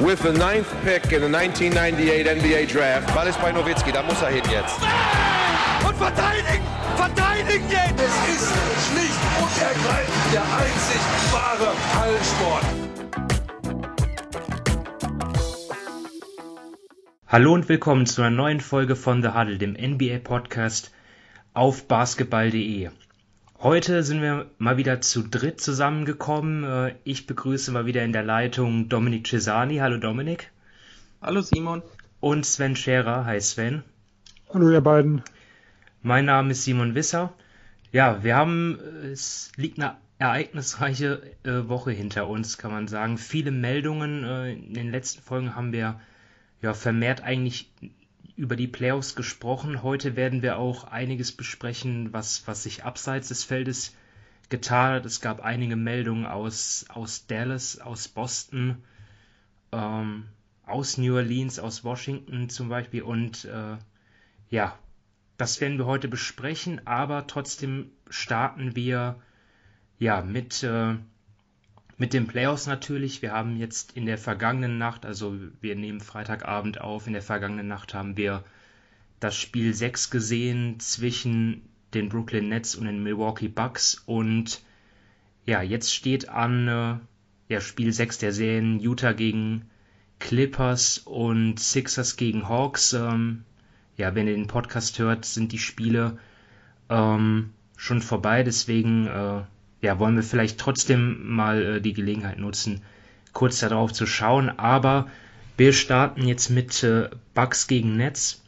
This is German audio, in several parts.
with the ninth pick in the 1998 NBA Draft. Ball ist bei Nowitzki, da muss er hin jetzt. Und verteidigen! Verteidigen jetzt! Es ist schlicht und ergreifend der einzig wahre Hallensport. Hallo und willkommen zu einer neuen Folge von The Huddle, dem NBA-Podcast auf basketball.de. Heute sind wir mal wieder zu dritt zusammengekommen. Äh, ich begrüße mal wieder in der Leitung Dominik Cesani. Hallo Dominik. Hallo Simon. Und Sven Scherer. Hi Sven. Hallo ihr beiden. Mein Name ist Simon Wisser. Ja, wir haben, es liegt eine ereignisreiche äh, Woche hinter uns, kann man sagen. Viele Meldungen. Äh, in den letzten Folgen haben wir ja vermehrt eigentlich über die Playoffs gesprochen. Heute werden wir auch einiges besprechen, was, was sich abseits des Feldes getan hat. Es gab einige Meldungen aus, aus Dallas, aus Boston, ähm, aus New Orleans, aus Washington zum Beispiel. Und äh, ja, das werden wir heute besprechen, aber trotzdem starten wir ja mit äh, mit den Playoffs natürlich. Wir haben jetzt in der vergangenen Nacht, also wir nehmen Freitagabend auf, in der vergangenen Nacht haben wir das Spiel 6 gesehen zwischen den Brooklyn Nets und den Milwaukee Bucks und ja, jetzt steht an äh, ja, Spiel 6 der Serien Utah gegen Clippers und Sixers gegen Hawks. Ähm, ja, wenn ihr den Podcast hört, sind die Spiele ähm, schon vorbei, deswegen äh, ja, wollen wir vielleicht trotzdem mal äh, die Gelegenheit nutzen, kurz darauf zu schauen. Aber wir starten jetzt mit äh, Bucks gegen Netz.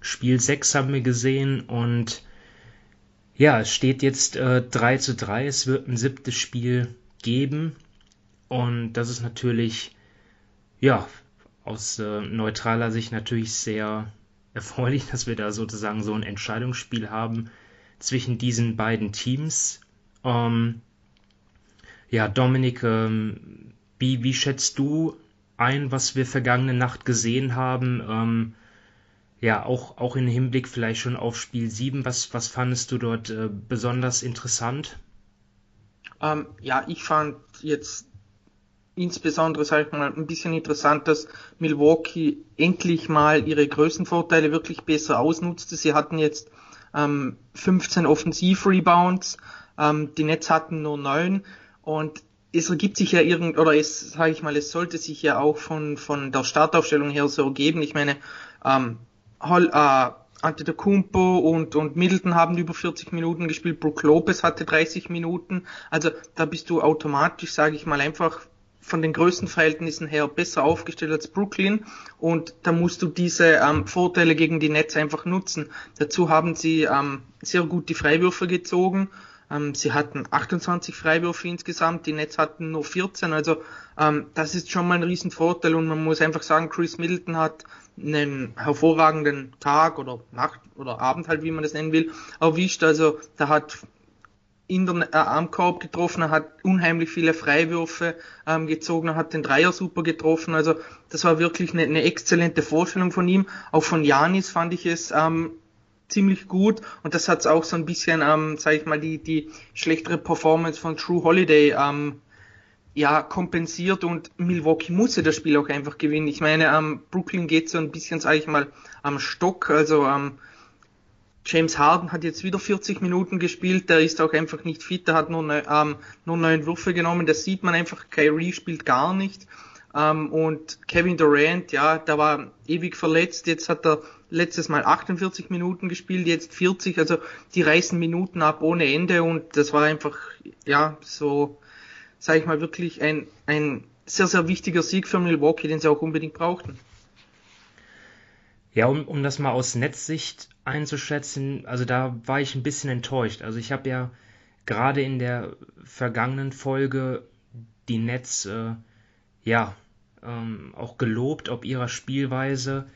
Spiel 6 haben wir gesehen und ja, es steht jetzt äh, 3 zu 3. Es wird ein siebtes Spiel geben und das ist natürlich, ja, aus äh, neutraler Sicht natürlich sehr erfreulich, dass wir da sozusagen so ein Entscheidungsspiel haben zwischen diesen beiden Teams. Ähm, ja, Dominik, ähm, wie, wie schätzt du ein, was wir vergangene Nacht gesehen haben? Ähm, ja, auch, auch im Hinblick vielleicht schon auf Spiel 7, was, was fandest du dort äh, besonders interessant? Ähm, ja, ich fand jetzt insbesondere, sag ich mal, ein bisschen interessant, dass Milwaukee endlich mal ihre Größenvorteile wirklich besser ausnutzte. Sie hatten jetzt ähm, 15 Offensiv-Rebounds, ähm, die Nets hatten nur neun und es ergibt sich ja irgend oder es sage ich mal, es sollte sich ja auch von von der Startaufstellung her so ergeben. Ich meine, ähm, Hall, äh, Antetokounmpo und und Middleton haben über 40 Minuten gespielt. Brook Lopez hatte 30 Minuten. Also da bist du automatisch, sage ich mal, einfach von den Größenverhältnissen her besser aufgestellt als Brooklyn und da musst du diese ähm, Vorteile gegen die Nets einfach nutzen. Dazu haben sie ähm, sehr gut die Freiwürfe gezogen ähm, sie hatten 28 Freiwürfe insgesamt, die Nets hatten nur 14. Also ähm, das ist schon mal ein Riesenvorteil und man muss einfach sagen, Chris Middleton hat einen hervorragenden Tag oder Nacht oder Abend halt, wie man das nennen will, erwischt. Also da hat in der äh, Armkorb getroffen, er hat unheimlich viele Freiwürfe ähm, gezogen, er hat den Dreier super getroffen, also das war wirklich eine, eine exzellente Vorstellung von ihm. Auch von Janis fand ich es ähm, ziemlich gut. Und das hat auch so ein bisschen, ähm, sage ich mal, die, die schlechtere Performance von True Holiday ähm, ja, kompensiert. Und Milwaukee musste das Spiel auch einfach gewinnen. Ich meine, ähm, Brooklyn geht so ein bisschen, sage ich mal, am Stock. Also ähm, James Harden hat jetzt wieder 40 Minuten gespielt, der ist auch einfach nicht fit, der hat nur, ne, ähm, nur neun Würfe genommen, das sieht man einfach, Kyrie spielt gar nicht. Ähm, und Kevin Durant, ja, der war ewig verletzt, jetzt hat er letztes Mal 48 Minuten gespielt, jetzt 40, also die reißen Minuten ab ohne Ende und das war einfach, ja, so, sage ich mal, wirklich ein, ein sehr, sehr wichtiger Sieg für Milwaukee, den sie auch unbedingt brauchten. Ja, um, um das mal aus Netzsicht einzuschätzen, also da war ich ein bisschen enttäuscht. Also ich habe ja gerade in der vergangenen Folge die Netz äh, ja ähm, auch gelobt, ob ihrer Spielweise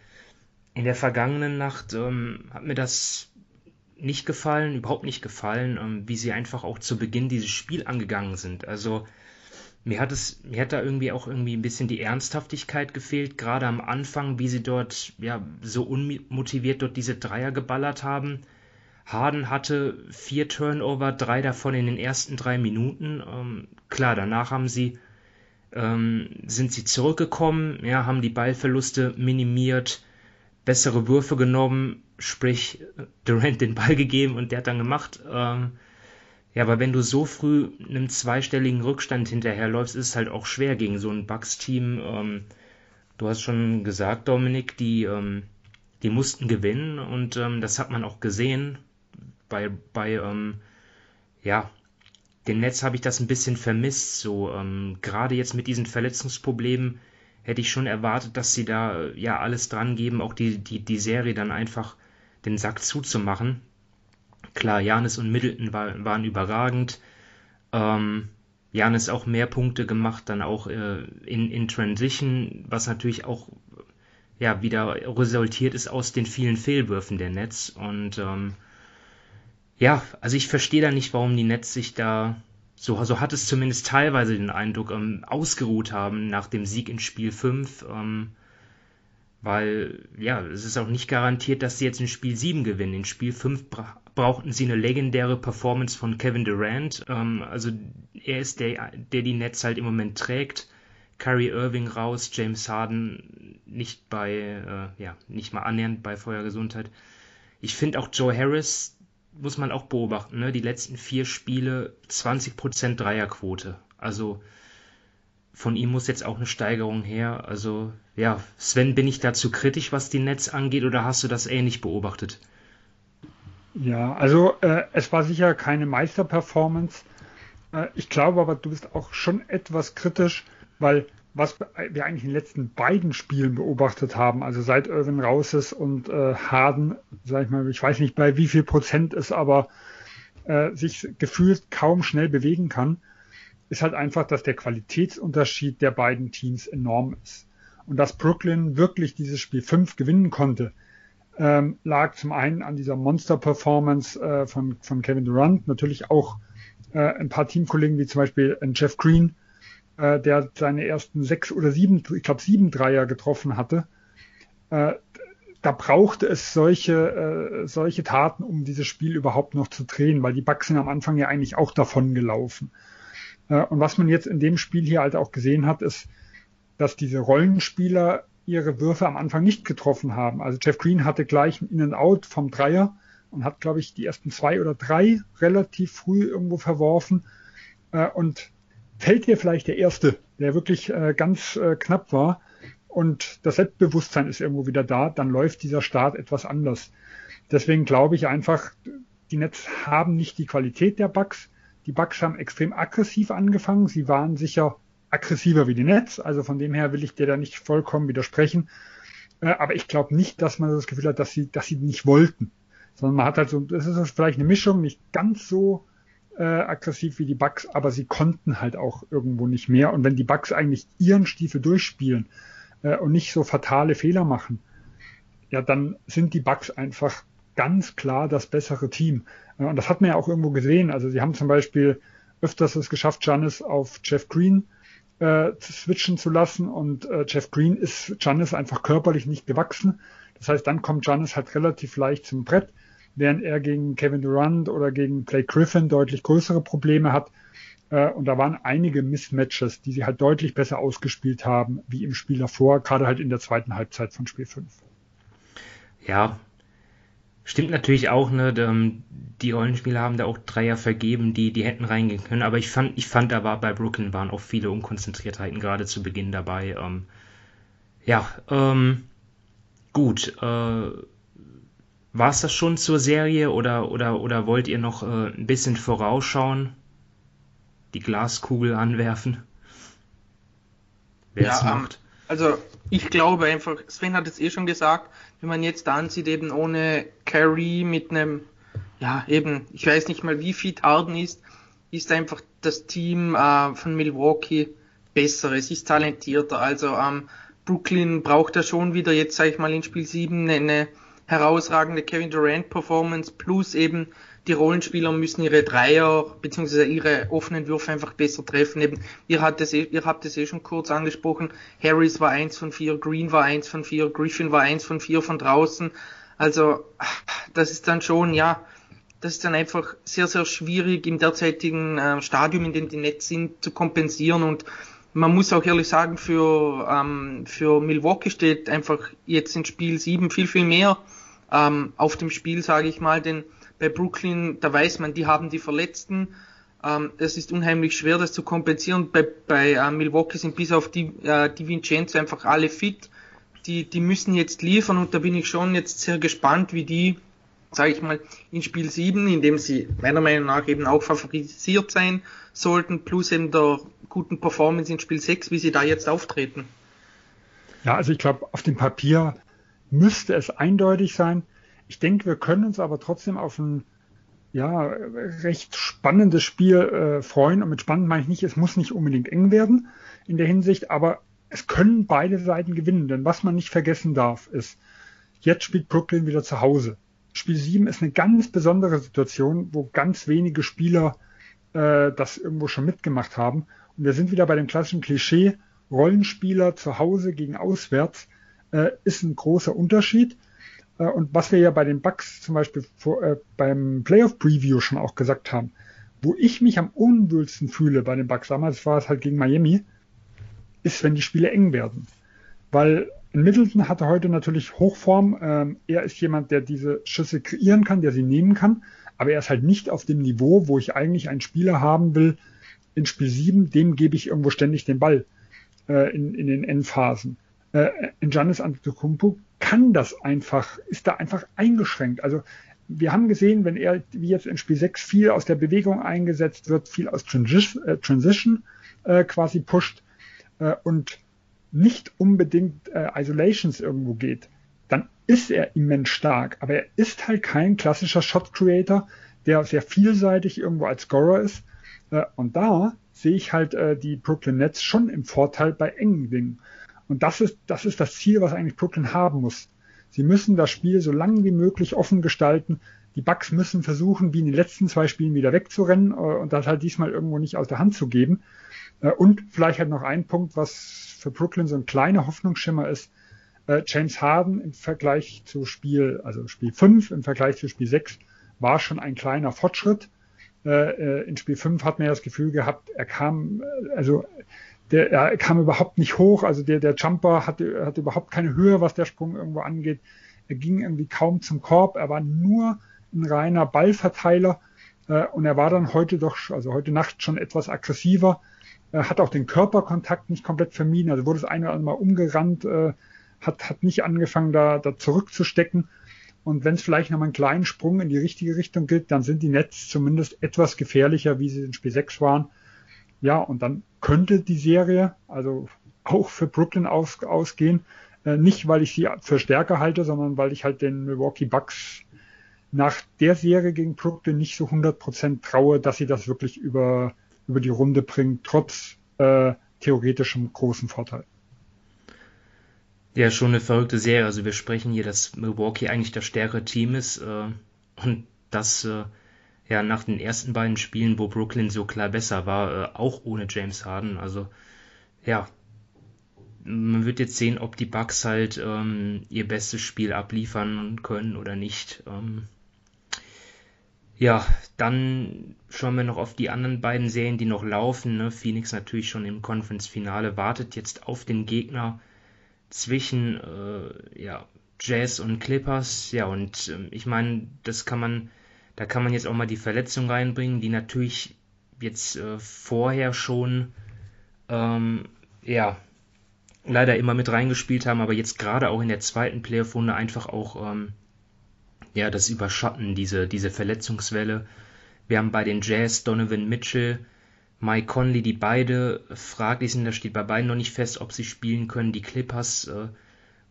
in der vergangenen Nacht ähm, hat mir das nicht gefallen, überhaupt nicht gefallen, ähm, wie sie einfach auch zu Beginn dieses Spiel angegangen sind. Also mir hat es, mir hat da irgendwie auch irgendwie ein bisschen die Ernsthaftigkeit gefehlt, gerade am Anfang, wie sie dort ja so unmotiviert dort diese Dreier geballert haben. Harden hatte vier Turnover, drei davon in den ersten drei Minuten. Ähm, klar, danach haben sie ähm, sind sie zurückgekommen, ja, haben die Ballverluste minimiert, bessere Würfe genommen, sprich Durant den Ball gegeben und der hat dann gemacht. Ähm, ja, aber wenn du so früh einem zweistelligen Rückstand hinterherläufst, ist es halt auch schwer gegen so ein Bucks-Team. Ähm, du hast schon gesagt, Dominik, die, ähm, die mussten gewinnen und ähm, das hat man auch gesehen. Bei, bei ähm, ja, den Netz habe ich das ein bisschen vermisst. So ähm, gerade jetzt mit diesen Verletzungsproblemen hätte ich schon erwartet, dass sie da ja alles dran geben, auch die, die, die Serie dann einfach den Sack zuzumachen. Klar, Janis und Middleton war, waren überragend. Ähm, Janis auch mehr Punkte gemacht, dann auch äh, in, in Transition, was natürlich auch ja wieder resultiert ist aus den vielen Fehlwürfen der Netz. Und ähm, ja, also ich verstehe da nicht, warum die Netz sich da, so, so hat es zumindest teilweise den Eindruck, ähm, ausgeruht haben nach dem Sieg in Spiel 5. Ähm, weil, ja, es ist auch nicht garantiert, dass sie jetzt in Spiel 7 gewinnen. In Spiel 5 bra brauchten sie eine legendäre Performance von Kevin Durant. Ähm, also er ist der, der die Nets halt im Moment trägt. Kyrie Irving raus, James Harden nicht bei, äh, ja, nicht mal annähernd bei Feuer Gesundheit. Ich finde auch Joe Harris, muss man auch beobachten, ne? die letzten vier Spiele 20% Dreierquote. Also von ihm muss jetzt auch eine Steigerung her. Also ja, Sven, bin ich dazu kritisch, was die Netz angeht, oder hast du das ähnlich beobachtet? Ja, also äh, es war sicher keine Meisterperformance. Äh, ich glaube aber, du bist auch schon etwas kritisch, weil was wir eigentlich in den letzten beiden Spielen beobachtet haben, also seit Irvin raus ist und äh, Harden, sag ich mal, ich weiß nicht bei wie viel Prozent es aber äh, sich gefühlt kaum schnell bewegen kann, ist halt einfach, dass der Qualitätsunterschied der beiden Teams enorm ist. Und dass Brooklyn wirklich dieses Spiel 5 gewinnen konnte, ähm, lag zum einen an dieser Monster-Performance äh, von, von Kevin Durant, natürlich auch äh, ein paar Teamkollegen wie zum Beispiel ein Jeff Green, äh, der seine ersten sechs oder sieben, ich glaube sieben Dreier getroffen hatte. Äh, da brauchte es solche, äh, solche Taten, um dieses Spiel überhaupt noch zu drehen, weil die Bucks sind am Anfang ja eigentlich auch davon gelaufen. Äh, und was man jetzt in dem Spiel hier halt auch gesehen hat, ist, dass diese Rollenspieler ihre Würfe am Anfang nicht getroffen haben. Also Jeff Green hatte gleich ein In-and-Out vom Dreier und hat, glaube ich, die ersten zwei oder drei relativ früh irgendwo verworfen. Äh, und fällt dir vielleicht der erste, der wirklich äh, ganz äh, knapp war und das Selbstbewusstsein ist irgendwo wieder da, dann läuft dieser Start etwas anders. Deswegen glaube ich einfach, die Nets haben nicht die Qualität der Bugs. Die Bugs haben extrem aggressiv angefangen. Sie waren sicher aggressiver wie die Nets. Also von dem her will ich dir da nicht vollkommen widersprechen. Äh, aber ich glaube nicht, dass man das Gefühl hat, dass sie, dass sie nicht wollten. Sondern man hat halt so, das ist vielleicht eine Mischung, nicht ganz so äh, aggressiv wie die Bugs, aber sie konnten halt auch irgendwo nicht mehr. Und wenn die Bugs eigentlich ihren Stiefel durchspielen äh, und nicht so fatale Fehler machen, ja, dann sind die Bugs einfach ganz klar das bessere Team. Äh, und das hat man ja auch irgendwo gesehen. Also sie haben zum Beispiel öfters es geschafft, Janis auf Jeff Green äh, zu switchen zu lassen und äh, Jeff Green ist Janis einfach körperlich nicht gewachsen. Das heißt, dann kommt Janis halt relativ leicht zum Brett während er gegen Kevin Durant oder gegen Blake Griffin deutlich größere Probleme hat. Äh, und da waren einige Mismatches, die sie halt deutlich besser ausgespielt haben, wie im Spiel davor, gerade halt in der zweiten Halbzeit von Spiel 5. Ja, stimmt natürlich auch, ne? Ähm, die Rollenspieler haben da auch Dreier vergeben, die, die hätten reingehen können, aber ich fand, ich fand, war bei Brooklyn waren auch viele Unkonzentriertheiten gerade zu Beginn dabei. Ähm, ja, ähm, gut, äh, war es das schon zur Serie oder, oder, oder wollt ihr noch äh, ein bisschen vorausschauen? Die Glaskugel anwerfen? Wer ja, es macht? Um, also ich glaube einfach, Sven hat es eh schon gesagt, wenn man jetzt ansieht, eben ohne Carrie mit einem, ja eben, ich weiß nicht mal wie fit Harden ist, ist einfach das Team äh, von Milwaukee besser, es ist talentierter. Also ähm, Brooklyn braucht da schon wieder jetzt, sag ich mal, in Spiel 7 eine herausragende Kevin Durant Performance plus eben die Rollenspieler müssen ihre Dreier bzw. ihre offenen Würfe einfach besser treffen. Eben, ihr habt es eh, ihr habt es eh schon kurz angesprochen. Harris war eins von vier, Green war eins von vier, Griffin war eins von vier von draußen. Also das ist dann schon ja, das ist dann einfach sehr sehr schwierig im derzeitigen äh, Stadium, in dem die Nets sind, zu kompensieren und man muss auch ehrlich sagen, für, ähm, für Milwaukee steht einfach jetzt in Spiel 7 viel, viel mehr ähm, auf dem Spiel, sage ich mal, denn bei Brooklyn, da weiß man, die haben die Verletzten. Ähm, es ist unheimlich schwer, das zu kompensieren. Bei, bei äh, Milwaukee sind bis auf die, äh, die Vincenzo einfach alle fit. Die, die müssen jetzt liefern und da bin ich schon jetzt sehr gespannt, wie die, sage ich mal, in Spiel 7, in dem sie meiner Meinung nach eben auch favorisiert sein sollten, plus eben der guten Performance in Spiel 6, wie sie da jetzt auftreten. Ja, also ich glaube, auf dem Papier müsste es eindeutig sein. Ich denke, wir können uns aber trotzdem auf ein ja, recht spannendes Spiel äh, freuen. Und mit spannend meine ich nicht, es muss nicht unbedingt eng werden in der Hinsicht, aber es können beide Seiten gewinnen. Denn was man nicht vergessen darf, ist, jetzt spielt Brooklyn wieder zu Hause. Spiel 7 ist eine ganz besondere Situation, wo ganz wenige Spieler äh, das irgendwo schon mitgemacht haben. Und wir sind wieder bei dem klassischen Klischee, Rollenspieler zu Hause gegen auswärts äh, ist ein großer Unterschied. Äh, und was wir ja bei den Bugs zum Beispiel vor, äh, beim Playoff Preview schon auch gesagt haben, wo ich mich am unwohlsten fühle bei den Bugs, damals war es halt gegen Miami, ist, wenn die Spiele eng werden. Weil Middleton hatte heute natürlich Hochform. Ähm, er ist jemand, der diese Schüsse kreieren kann, der sie nehmen kann. Aber er ist halt nicht auf dem Niveau, wo ich eigentlich einen Spieler haben will, in Spiel 7, dem gebe ich irgendwo ständig den Ball äh, in, in den Endphasen. Äh, in Giannis Antetokounmpo kann das einfach, ist da einfach eingeschränkt. Also wir haben gesehen, wenn er wie jetzt in Spiel 6 viel aus der Bewegung eingesetzt wird, viel aus Transition, äh, Transition äh, quasi pusht äh, und nicht unbedingt äh, Isolations irgendwo geht, dann ist er immens stark. Aber er ist halt kein klassischer Shot Creator, der sehr vielseitig irgendwo als Scorer ist. Äh, und da sehe ich halt äh, die Brooklyn Nets schon im Vorteil bei engen Dingen. Und das ist, das ist das Ziel, was eigentlich Brooklyn haben muss. Sie müssen das Spiel so lange wie möglich offen gestalten. Die Bucks müssen versuchen, wie in den letzten zwei Spielen wieder wegzurennen äh, und das halt diesmal irgendwo nicht aus der Hand zu geben. Äh, und vielleicht halt noch ein Punkt, was für Brooklyn so ein kleiner Hoffnungsschimmer ist. Äh, James Harden im Vergleich zu Spiel, also Spiel 5 im Vergleich zu Spiel 6 war schon ein kleiner Fortschritt. In Spiel 5 hat man ja das Gefühl gehabt, er kam, also der, er kam überhaupt nicht hoch, also der, der Jumper hatte, hatte überhaupt keine Höhe, was der Sprung irgendwo angeht. Er ging irgendwie kaum zum Korb, er war nur ein reiner Ballverteiler äh, und er war dann heute doch, also heute Nacht schon etwas aggressiver, äh, hat auch den Körperkontakt nicht komplett vermieden, also wurde das eine oder andere Mal umgerannt, äh, hat, hat nicht angefangen, da, da zurückzustecken. Und wenn es vielleicht nochmal einen kleinen Sprung in die richtige Richtung gilt, dann sind die Nets zumindest etwas gefährlicher, wie sie in Spiel 6 waren. Ja, und dann könnte die Serie, also auch für Brooklyn aus, ausgehen. Äh, nicht, weil ich sie für stärker halte, sondern weil ich halt den Milwaukee Bucks nach der Serie gegen Brooklyn nicht so 100% traue, dass sie das wirklich über, über die Runde bringt, trotz äh, theoretischem großen Vorteil. Ja, schon eine verrückte Serie. Also wir sprechen hier, dass Milwaukee eigentlich das stärkere Team ist äh, und das äh, ja nach den ersten beiden Spielen, wo Brooklyn so klar besser war, äh, auch ohne James Harden. Also ja, man wird jetzt sehen, ob die Bucks halt ähm, ihr bestes Spiel abliefern können oder nicht. Ähm, ja, dann schauen wir noch auf die anderen beiden Serien, die noch laufen. Ne? Phoenix natürlich schon im Conference-Finale, wartet jetzt auf den Gegner zwischen äh, ja, Jazz und Clippers. Ja, und äh, ich meine, das kann man, da kann man jetzt auch mal die Verletzung reinbringen, die natürlich jetzt äh, vorher schon ähm, ja leider immer mit reingespielt haben, aber jetzt gerade auch in der zweiten Playoff-Runde einfach auch ähm, ja das Überschatten, diese, diese Verletzungswelle. Wir haben bei den Jazz Donovan Mitchell, Mike Conley, die beide fraglich sind. Da steht bei beiden noch nicht fest, ob sie spielen können. Die Clippers äh,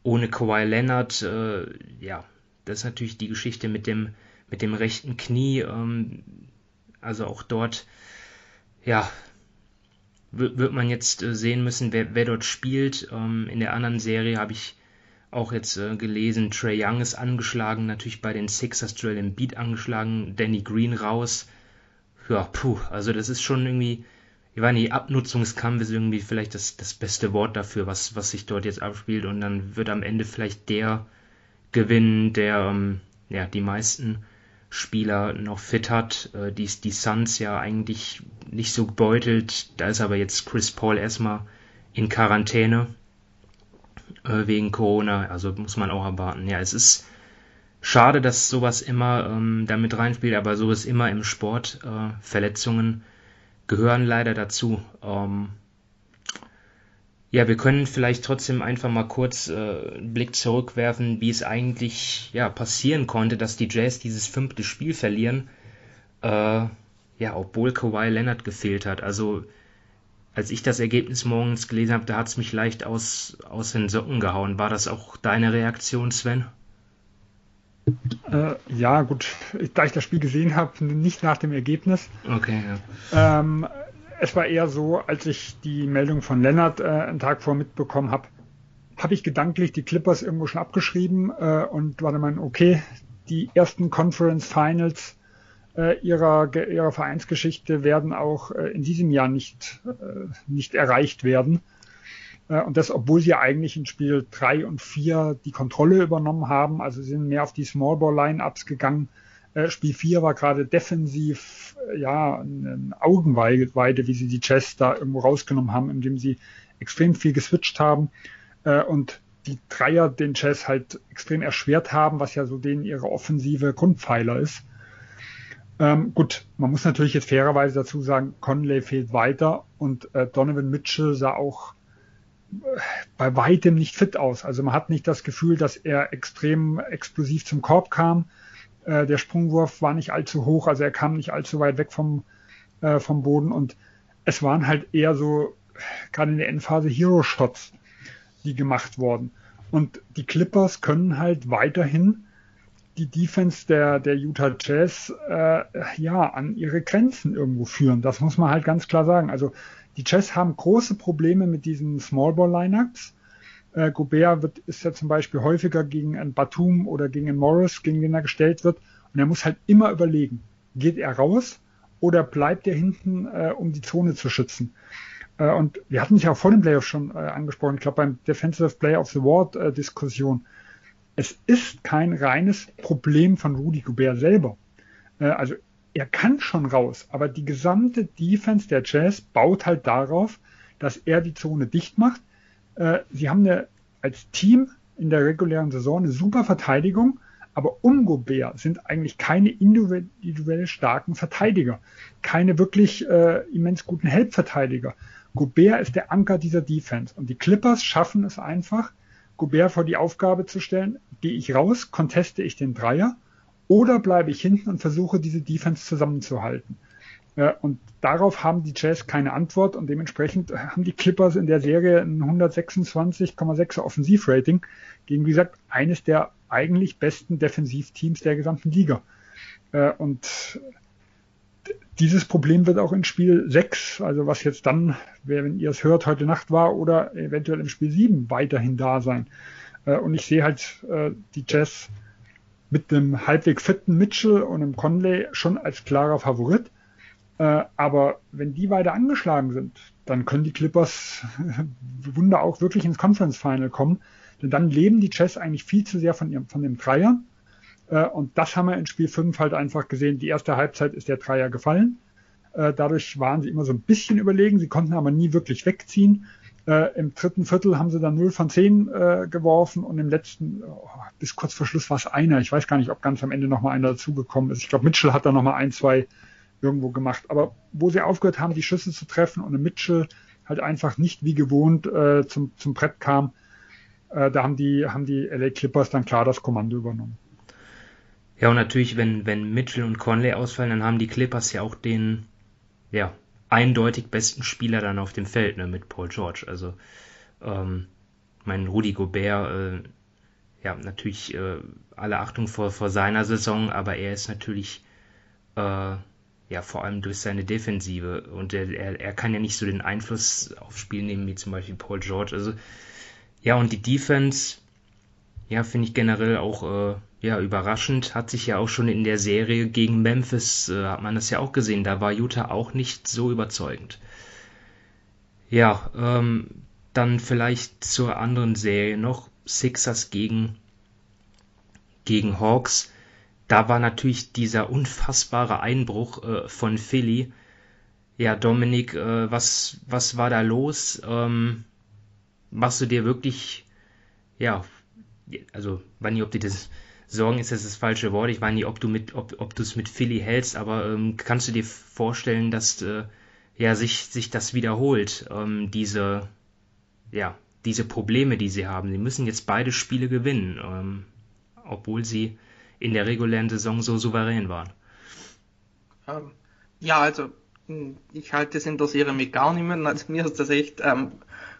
ohne Kawhi Leonard, äh, ja, das ist natürlich die Geschichte mit dem, mit dem rechten Knie. Ähm, also auch dort, ja, wird man jetzt äh, sehen müssen, wer, wer dort spielt. Ähm, in der anderen Serie habe ich auch jetzt äh, gelesen, Trey Young ist angeschlagen, natürlich bei den Sixers Joel Embiid angeschlagen, Danny Green raus ja, puh, also das ist schon irgendwie, ich weiß nicht, Abnutzungskampf ist irgendwie vielleicht das, das beste Wort dafür, was, was sich dort jetzt abspielt und dann wird am Ende vielleicht der gewinnen, der ähm, ja, die meisten Spieler noch fit hat. Äh, die, die Suns ja eigentlich nicht so gebeutelt. Da ist aber jetzt Chris Paul erstmal in Quarantäne äh, wegen Corona. Also muss man auch erwarten. Ja, es ist schade, dass sowas immer ähm, damit reinspielt, aber sowas immer im Sport. Äh, Verletzungen gehören leider dazu. Ähm, ja, wir können vielleicht trotzdem einfach mal kurz äh, einen Blick zurückwerfen, wie es eigentlich ja, passieren konnte, dass die Jazz dieses fünfte Spiel verlieren. Äh, ja, obwohl Kawhi Leonard gefehlt hat. Also, als ich das Ergebnis morgens gelesen habe, da hat es mich leicht aus, aus den Socken gehauen. War das auch deine Reaktion, Sven? Äh, ja, gut, da ich das Spiel gesehen habe, nicht nach dem Ergebnis. Okay, ja. Ähm, es war eher so, als ich die Meldung von Lennart äh, einen Tag vor mitbekommen habe, habe ich gedanklich die Clippers irgendwo schon abgeschrieben äh, und war dann mein, okay, die ersten Conference Finals äh, ihrer, ihrer Vereinsgeschichte werden auch äh, in diesem Jahr nicht, äh, nicht erreicht werden. Äh, und das, obwohl sie eigentlich in Spiel 3 und 4 die Kontrolle übernommen haben, also sind mehr auf die Small Ball Lineups gegangen. Äh, Spiel 4 war gerade defensiv, äh, ja, eine Augenweide, wie sie die Chess da irgendwo rausgenommen haben, indem sie extrem viel geswitcht haben und die Dreier den Chess halt extrem erschwert haben, was ja so denen ihre offensive Grundpfeiler ist. Ähm, gut, man muss natürlich jetzt fairerweise dazu sagen, Conley fehlt weiter und äh, Donovan Mitchell sah auch bei weitem nicht fit aus. Also man hat nicht das Gefühl, dass er extrem explosiv zum Korb kam. Äh, der Sprungwurf war nicht allzu hoch, also er kam nicht allzu weit weg vom, äh, vom Boden und es waren halt eher so, gerade in der Endphase, Hero-Shots, die gemacht wurden. Und die Clippers können halt weiterhin die Defense der, der Utah Jazz äh, ja an ihre Grenzen irgendwo führen. Das muss man halt ganz klar sagen. Also die Jazz haben große Probleme mit diesen Small Ball Lineups. Äh, Gobert wird, ist ja zum Beispiel häufiger gegen einen Batum oder gegen einen Morris, gegen den er gestellt wird. Und er muss halt immer überlegen, geht er raus oder bleibt er hinten, äh, um die Zone zu schützen? Äh, und wir hatten es ja auch vor dem Playoff schon äh, angesprochen, ich glaube beim Defensive Player of the Ward äh, Diskussion. Es ist kein reines Problem von Rudy Gobert selber. Äh, also er kann schon raus, aber die gesamte Defense der Jazz baut halt darauf, dass er die Zone dicht macht. Äh, sie haben eine, als Team in der regulären Saison eine super Verteidigung, aber um Gobert sind eigentlich keine individuell starken Verteidiger, keine wirklich äh, immens guten Help-Verteidiger. Gobert ist der Anker dieser Defense und die Clippers schaffen es einfach, Gobert vor die Aufgabe zu stellen, gehe ich raus, conteste ich den Dreier oder bleibe ich hinten und versuche diese Defense zusammenzuhalten? Und darauf haben die Jazz keine Antwort und dementsprechend haben die Clippers in der Serie ein 126,6er Offensivrating gegen, wie gesagt, eines der eigentlich besten Defensivteams der gesamten Liga. Und dieses Problem wird auch in Spiel 6, also was jetzt dann, wenn ihr es hört, heute Nacht war oder eventuell im Spiel 7 weiterhin da sein. Und ich sehe halt die Jazz mit einem halbwegs fitten Mitchell und einem Conley schon als klarer Favorit. Äh, aber wenn die weiter angeschlagen sind, dann können die Clippers Wunder auch wirklich ins Conference Final kommen. Denn dann leben die Chess eigentlich viel zu sehr von, ihrem, von dem Dreier. Äh, und das haben wir in Spiel 5 halt einfach gesehen. Die erste Halbzeit ist der Dreier gefallen. Äh, dadurch waren sie immer so ein bisschen überlegen. Sie konnten aber nie wirklich wegziehen. Äh, Im dritten Viertel haben sie dann 0 von 10 äh, geworfen und im letzten, oh, bis kurz vor Schluss war es einer. Ich weiß gar nicht, ob ganz am Ende nochmal einer dazugekommen ist. Ich glaube, Mitchell hat da nochmal ein, zwei irgendwo gemacht. Aber wo sie aufgehört haben, die Schüsse zu treffen und Mitchell halt einfach nicht wie gewohnt äh, zum, zum Brett kam, äh, da haben die, haben die LA Clippers dann klar das Kommando übernommen. Ja, und natürlich, wenn, wenn Mitchell und Conley ausfallen, dann haben die Clippers ja auch den, ja, eindeutig besten Spieler dann auf dem Feld ne, mit Paul George. Also ähm, mein Rudi Gobert, äh, ja, natürlich äh, alle Achtung vor, vor seiner Saison, aber er ist natürlich äh, ja vor allem durch seine Defensive und er, er, er kann ja nicht so den Einfluss aufs Spiel nehmen wie zum Beispiel Paul George. Also ja, und die Defense, ja, finde ich generell auch äh, ja, überraschend hat sich ja auch schon in der Serie gegen Memphis, äh, hat man das ja auch gesehen, da war Utah auch nicht so überzeugend. Ja, ähm, dann vielleicht zur anderen Serie noch, Sixers gegen, gegen Hawks. Da war natürlich dieser unfassbare Einbruch äh, von Philly. Ja, Dominik, äh, was, was war da los? Ähm, machst du dir wirklich, ja, also, weiß nicht, ob dir das Sorgen ist das das falsche Wort. Ich weiß nicht, ob du mit, ob, ob du es mit Philly hältst, aber ähm, kannst du dir vorstellen, dass äh, ja sich, sich das wiederholt, ähm, diese, ja, diese Probleme, die sie haben. Sie müssen jetzt beide Spiele gewinnen, ähm, obwohl sie in der regulären Saison so souverän waren. Ähm, ja, also hm, ich halte es in der Serie mit gar niemandem. Also mir ist das echt ähm,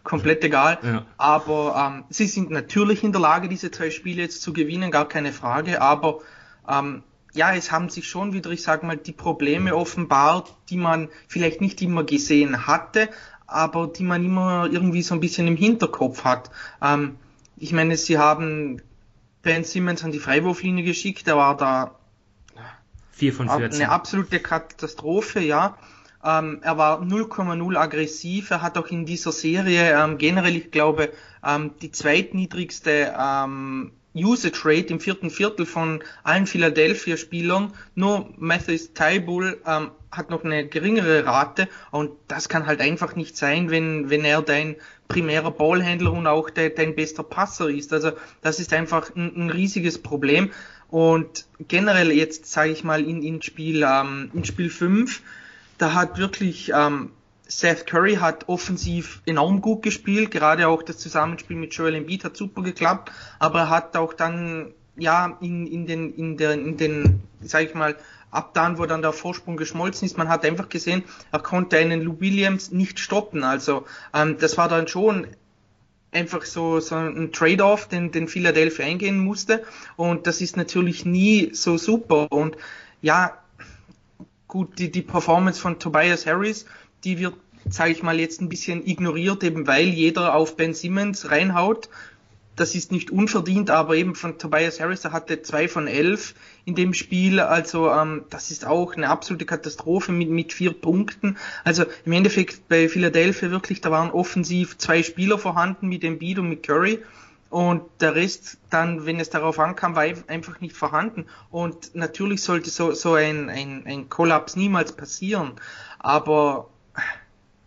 komplett egal. Ja. Aber ähm, sie sind natürlich in der Lage, diese zwei Spiele jetzt zu gewinnen, gar keine Frage. Aber ähm, ja, es haben sich schon wieder, ich sage mal, die Probleme offenbart, die man vielleicht nicht immer gesehen hatte, aber die man immer irgendwie so ein bisschen im Hinterkopf hat. Ähm, ich meine, sie haben Ben Simmons an die Freiwurflinie geschickt, der war da 4 von 14. eine absolute Katastrophe, ja. Ähm, er war 0,0 aggressiv. Er hat auch in dieser Serie ähm, generell, ich glaube, ähm, die zweitniedrigste ähm, Usage Rate im vierten Viertel von allen Philadelphia-Spielern. Nur Matthews Tybull ähm, hat noch eine geringere Rate und das kann halt einfach nicht sein, wenn, wenn er dein primärer Ballhändler und auch de, dein bester Passer ist. Also das ist einfach ein, ein riesiges Problem. Und generell jetzt sage ich mal in, in Spiel ähm, in Spiel 5 da hat wirklich ähm, Seth Curry hat offensiv enorm gut gespielt, gerade auch das Zusammenspiel mit Joel Embiid hat super geklappt, aber er hat auch dann ja in, in den in der in den sag ich mal ab dann, wo dann der Vorsprung geschmolzen ist, man hat einfach gesehen, er konnte einen Lou Williams nicht stoppen. Also ähm, das war dann schon einfach so, so ein Trade-off, den, den Philadelphia eingehen musste. Und das ist natürlich nie so super. Und ja, gut, die, die Performance von Tobias Harris, die wird, sage ich mal, jetzt ein bisschen ignoriert, eben weil jeder auf Ben Simmons reinhaut. Das ist nicht unverdient, aber eben von Tobias Harris, er hatte zwei von elf in dem Spiel. Also ähm, das ist auch eine absolute Katastrophe mit, mit vier Punkten. Also im Endeffekt bei Philadelphia wirklich, da waren offensiv zwei Spieler vorhanden mit Embiid und mit Curry und der Rest dann, wenn es darauf ankam, war einfach nicht vorhanden. Und natürlich sollte so, so ein, ein, ein Kollaps niemals passieren. Aber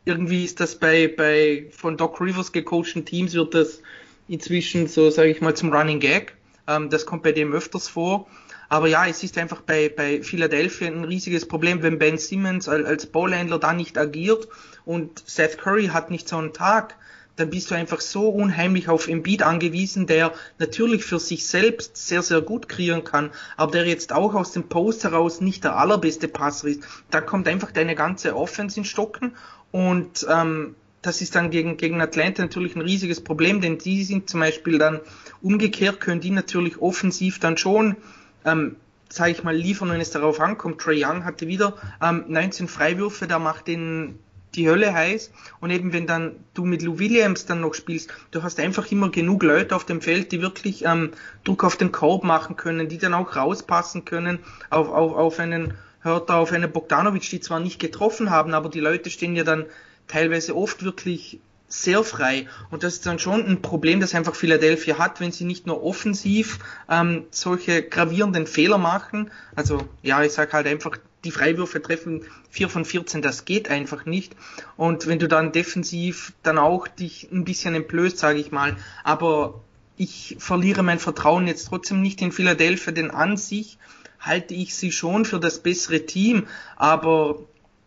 irgendwie ist das bei, bei von Doc Rivers gecoachten Teams wird das inzwischen so, sage ich mal, zum Running Gag. Ähm, das kommt bei dem öfters vor. Aber ja, es ist einfach bei, bei Philadelphia ein riesiges Problem, wenn Ben Simmons als, als Ballhändler da nicht agiert und Seth Curry hat nicht so einen Tag dann bist du einfach so unheimlich auf Embiid angewiesen, der natürlich für sich selbst sehr, sehr gut kreieren kann, aber der jetzt auch aus dem Post heraus nicht der allerbeste Passer ist. Da kommt einfach deine ganze Offense in Stocken und ähm, das ist dann gegen, gegen Atlanta natürlich ein riesiges Problem, denn die sind zum Beispiel dann umgekehrt, können die natürlich offensiv dann schon ähm, sage ich mal, liefern, wenn es darauf ankommt. Trey Young hatte wieder ähm, 19 Freiwürfe, da macht den die Hölle heiß. Und eben wenn dann du mit Lou Williams dann noch spielst, du hast einfach immer genug Leute auf dem Feld, die wirklich ähm, Druck auf den Korb machen können, die dann auch rauspassen können auf, auf, auf einen Hörter, auf einen Bogdanovic, die zwar nicht getroffen haben, aber die Leute stehen ja dann teilweise oft wirklich sehr frei. Und das ist dann schon ein Problem, das einfach Philadelphia hat, wenn sie nicht nur offensiv ähm, solche gravierenden Fehler machen. Also ja, ich sag halt einfach, die Freiwürfe treffen 4 von 14, das geht einfach nicht. Und wenn du dann defensiv dann auch dich ein bisschen entblößt, sage ich mal, aber ich verliere mein Vertrauen jetzt trotzdem nicht in Philadelphia, denn an sich halte ich sie schon für das bessere Team, aber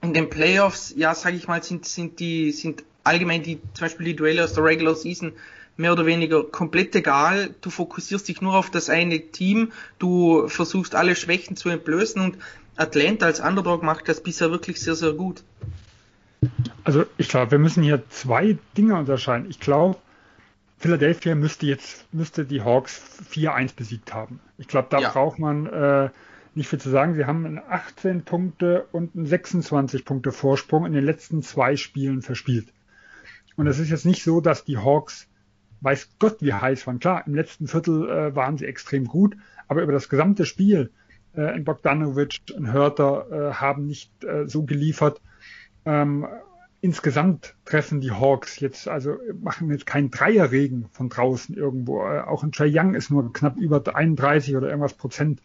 in den Playoffs, ja, sage ich mal, sind, sind die, sind allgemein die, zum Beispiel die Duelle aus der Regular Season mehr oder weniger komplett egal. Du fokussierst dich nur auf das eine Team, du versuchst alle Schwächen zu entblößen und Atlanta als Underdog macht das bisher wirklich sehr, sehr gut. Also ich glaube, wir müssen hier zwei Dinge unterscheiden. Ich glaube, Philadelphia müsste jetzt müsste die Hawks 4-1 besiegt haben. Ich glaube, da ja. braucht man äh, nicht viel zu sagen. Sie haben einen 18 Punkte und einen 26 Punkte Vorsprung in den letzten zwei Spielen verspielt. Und es ist jetzt nicht so, dass die Hawks, weiß Gott, wie heiß waren. Klar, im letzten Viertel äh, waren sie extrem gut, aber über das gesamte Spiel äh, ein Bogdanovic, ein Hörter äh, haben nicht äh, so geliefert. Ähm, insgesamt treffen die Hawks jetzt, also machen jetzt keinen Dreierregen von draußen irgendwo. Äh, auch ein Trey Young ist nur knapp über 31 oder irgendwas Prozent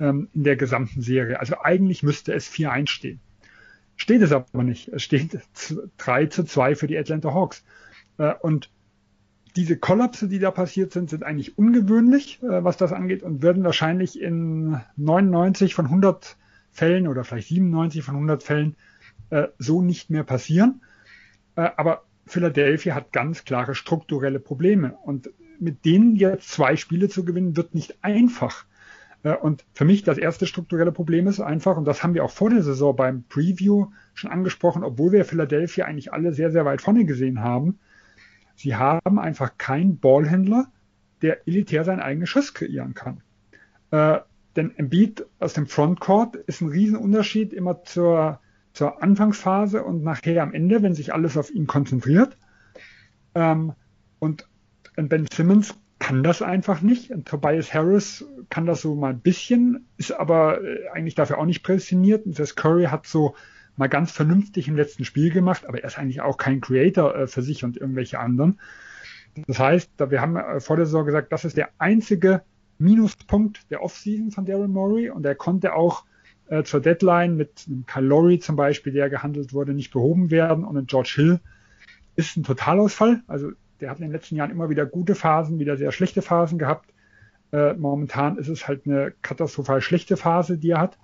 ähm, in der gesamten Serie. Also eigentlich müsste es 4-1 stehen. Steht es aber nicht. Es steht 3 zu 2 für die Atlanta Hawks. Äh, und diese Kollapse, die da passiert sind, sind eigentlich ungewöhnlich, äh, was das angeht, und würden wahrscheinlich in 99 von 100 Fällen oder vielleicht 97 von 100 Fällen äh, so nicht mehr passieren. Äh, aber Philadelphia hat ganz klare strukturelle Probleme. Und mit denen jetzt zwei Spiele zu gewinnen, wird nicht einfach. Äh, und für mich das erste strukturelle Problem ist einfach, und das haben wir auch vor der Saison beim Preview schon angesprochen, obwohl wir Philadelphia eigentlich alle sehr, sehr weit vorne gesehen haben, sie haben einfach keinen Ballhändler, der elitär seinen eigenen Schuss kreieren kann. Äh, denn Embiid aus dem Frontcourt ist ein Riesenunterschied immer zur, zur Anfangsphase und nachher am Ende, wenn sich alles auf ihn konzentriert. Ähm, und Ben Simmons kann das einfach nicht. Tobias Harris kann das so mal ein bisschen, ist aber äh, eigentlich dafür auch nicht prädestiniert. Und das Curry hat so mal ganz vernünftig im letzten Spiel gemacht, aber er ist eigentlich auch kein Creator äh, für sich und irgendwelche anderen. Das heißt, wir haben äh, vor der Saison gesagt, das ist der einzige Minuspunkt der Offseason von Daryl Morey und er konnte auch äh, zur Deadline mit einem Lowry zum Beispiel, der gehandelt wurde, nicht behoben werden und ein George Hill ist ein Totalausfall. Also der hat in den letzten Jahren immer wieder gute Phasen, wieder sehr schlechte Phasen gehabt. Äh, momentan ist es halt eine katastrophal schlechte Phase, die er hat.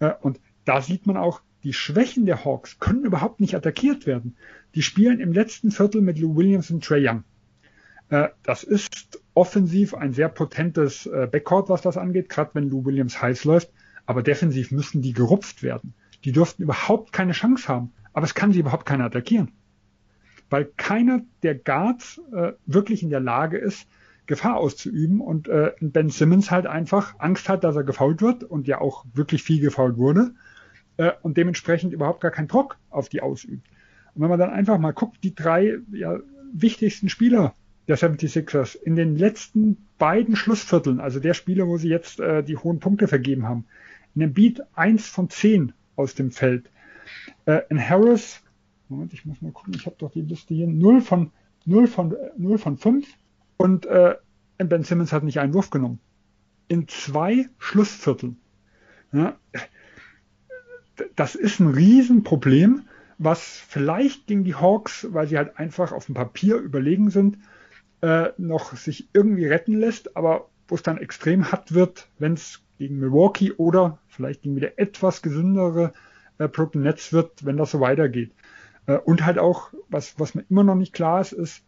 Äh, und da sieht man auch, die Schwächen der Hawks können überhaupt nicht attackiert werden. Die spielen im letzten Viertel mit Lou Williams und Trey Young. Äh, das ist offensiv ein sehr potentes äh, Backcourt, was das angeht, gerade wenn Lou Williams heiß läuft. Aber defensiv müssen die gerupft werden. Die dürften überhaupt keine Chance haben. Aber es kann sie überhaupt keiner attackieren. Weil keiner der Guards äh, wirklich in der Lage ist, Gefahr auszuüben und äh, Ben Simmons halt einfach Angst hat, dass er gefault wird und ja auch wirklich viel gefault wurde äh, und dementsprechend überhaupt gar keinen Druck auf die ausübt. Und wenn man dann einfach mal guckt, die drei ja, wichtigsten Spieler der 76ers in den letzten beiden Schlussvierteln, also der Spieler, wo sie jetzt äh, die hohen Punkte vergeben haben, in dem Beat 1 von 10 aus dem Feld. Äh, in Harris, Moment, ich muss mal gucken, ich habe doch die Liste hier, 0 von 0 von 0 von 5 und äh, Ben Simmons hat nicht einen Wurf genommen. In zwei Schlussvierteln. Ja, das ist ein Riesenproblem, was vielleicht gegen die Hawks, weil sie halt einfach auf dem Papier überlegen sind, äh, noch sich irgendwie retten lässt, aber wo es dann extrem hart wird, wenn es gegen Milwaukee oder vielleicht gegen wieder etwas gesündere äh, Brooklyn Nets wird, wenn das so weitergeht. Äh, und halt auch, was, was mir immer noch nicht klar ist, ist,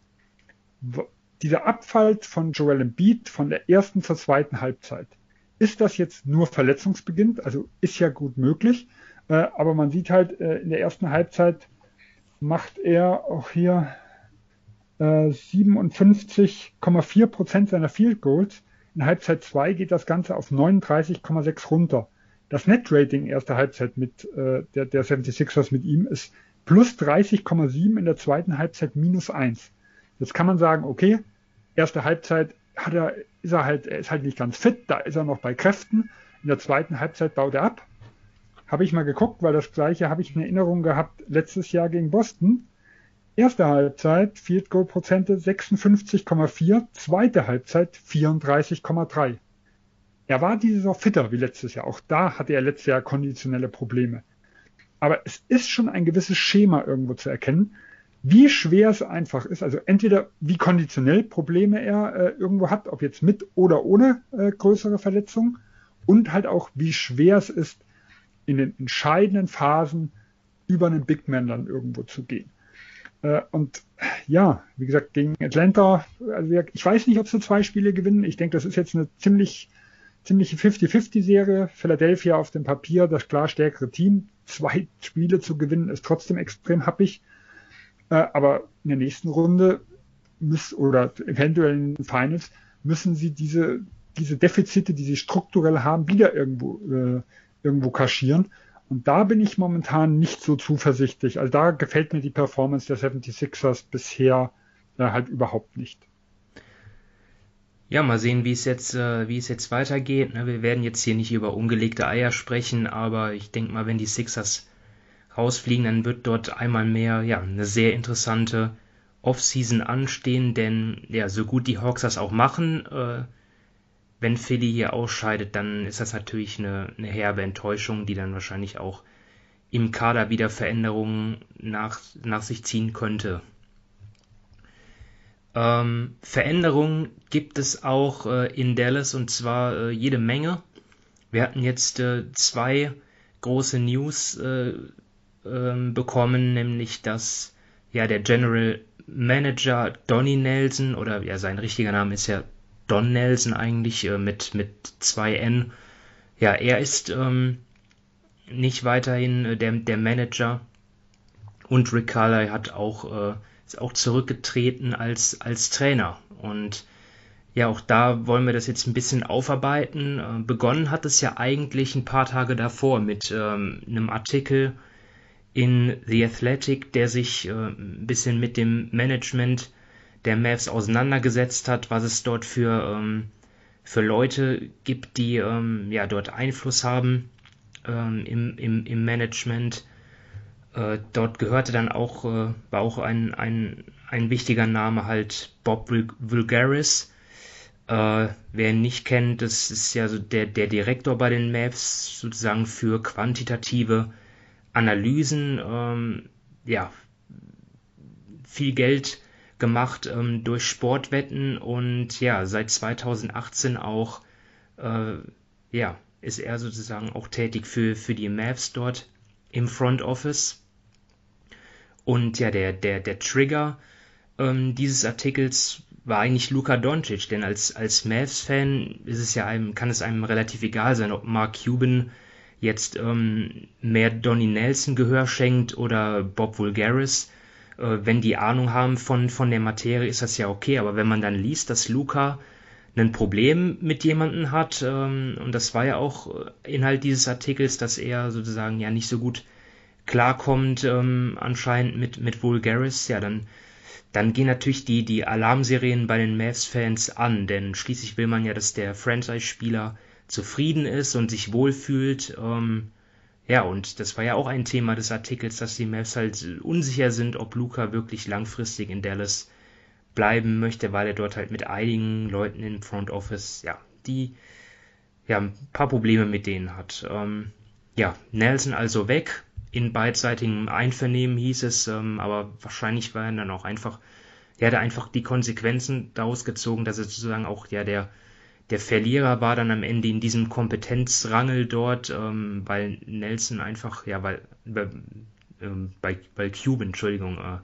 dieser Abfall von Joel Embiid von der ersten zur zweiten Halbzeit. Ist das jetzt nur verletzungsbeginn? Also ist ja gut möglich. Äh, aber man sieht halt, äh, in der ersten Halbzeit macht er auch hier äh, 57,4 Prozent seiner Field Goals. In Halbzeit 2 geht das Ganze auf 39,6 runter. Das Net-Rating erster Halbzeit mit der, der 76ers mit ihm ist plus 30,7 in der zweiten Halbzeit minus 1. Jetzt kann man sagen, okay, erste Halbzeit hat er, ist er halt, er ist halt nicht ganz fit, da ist er noch bei Kräften. In der zweiten Halbzeit baut er ab habe ich mal geguckt, weil das gleiche habe ich in Erinnerung gehabt letztes Jahr gegen Boston. Erste Halbzeit Field Goal Prozente 56,4, zweite Halbzeit 34,3. Er war diese Saison fitter wie letztes Jahr. Auch da hatte er letztes Jahr konditionelle Probleme. Aber es ist schon ein gewisses Schema irgendwo zu erkennen, wie schwer es einfach ist. Also entweder wie konditionell Probleme er äh, irgendwo hat, ob jetzt mit oder ohne äh, größere Verletzungen und halt auch wie schwer es ist, in den entscheidenden Phasen über einen Big Man dann irgendwo zu gehen. Äh, und ja, wie gesagt, gegen Atlanta, also ich weiß nicht, ob sie zwei Spiele gewinnen. Ich denke, das ist jetzt eine ziemlich, ziemliche 50-50-Serie. Philadelphia auf dem Papier, das klar stärkere Team. Zwei Spiele zu gewinnen ist trotzdem extrem happig. Äh, aber in der nächsten Runde müssen, oder eventuell in den Finals müssen sie diese, diese Defizite, die sie strukturell haben, wieder irgendwo äh, irgendwo kaschieren. Und da bin ich momentan nicht so zuversichtlich. Also da gefällt mir die Performance der 76ers bisher äh, halt überhaupt nicht. Ja, mal sehen, wie es jetzt, äh, wie es jetzt weitergeht. Ne? Wir werden jetzt hier nicht über ungelegte Eier sprechen, aber ich denke mal, wenn die Sixers rausfliegen, dann wird dort einmal mehr ja eine sehr interessante Offseason anstehen, denn ja, so gut die Hawks das auch machen, äh, wenn Philly hier ausscheidet, dann ist das natürlich eine, eine herbe Enttäuschung, die dann wahrscheinlich auch im Kader wieder Veränderungen nach, nach sich ziehen könnte. Ähm, Veränderungen gibt es auch äh, in Dallas und zwar äh, jede Menge. Wir hatten jetzt äh, zwei große News äh, ähm, bekommen, nämlich dass ja der General Manager Donny Nelson oder ja sein richtiger Name ist ja Don Nelson eigentlich äh, mit mit zwei N. Ja, er ist ähm, nicht weiterhin äh, der der Manager und Rick Carly hat auch ist auch zurückgetreten als als Trainer und ja, auch da wollen wir das jetzt ein bisschen aufarbeiten. Äh, begonnen hat es ja eigentlich ein paar Tage davor mit ähm, einem Artikel in The Athletic, der sich äh, ein bisschen mit dem Management der Mavs auseinandergesetzt hat, was es dort für, ähm, für Leute gibt, die ähm, ja dort Einfluss haben ähm, im, im, im Management. Äh, dort gehörte dann auch, äh, war auch ein, ein, ein wichtiger Name halt Bob Vulgaris. Äh, wer ihn nicht kennt, das ist ja so der, der Direktor bei den Mavs sozusagen für quantitative Analysen, ähm, ja, viel Geld gemacht ähm, durch Sportwetten und ja, seit 2018 auch, äh, ja, ist er sozusagen auch tätig für, für die Mavs dort im Front Office. Und ja, der, der, der Trigger ähm, dieses Artikels war eigentlich Luka Doncic, denn als, als Mavs-Fan ist es ja einem, kann es einem relativ egal sein, ob Mark Cuban jetzt ähm, mehr Donny Nelson Gehör schenkt oder Bob Vulgaris, äh, wenn die Ahnung haben von, von der Materie, ist das ja okay. Aber wenn man dann liest, dass Luca ein Problem mit jemandem hat, ähm, und das war ja auch Inhalt dieses Artikels, dass er sozusagen ja nicht so gut klarkommt ähm, anscheinend mit, mit Vulgaris, ja, dann, dann gehen natürlich die, die Alarmserien bei den Mavs-Fans an, denn schließlich will man ja, dass der Franchise-Spieler zufrieden ist und sich wohlfühlt. Ähm, ja, und das war ja auch ein Thema des Artikels, dass die Mavs halt unsicher sind, ob Luca wirklich langfristig in Dallas bleiben möchte, weil er dort halt mit einigen Leuten im Front Office, ja, die ja ein paar Probleme mit denen hat. Ähm, ja, Nelson also weg. In beidseitigem Einvernehmen hieß es, ähm, aber wahrscheinlich war er dann auch einfach, er hatte einfach die Konsequenzen daraus gezogen, dass er sozusagen auch ja der der Verlierer war dann am Ende in diesem Kompetenzrangel dort, ähm, weil Nelson einfach, ja, weil, äh, bei, weil Cuban, Entschuldigung, äh,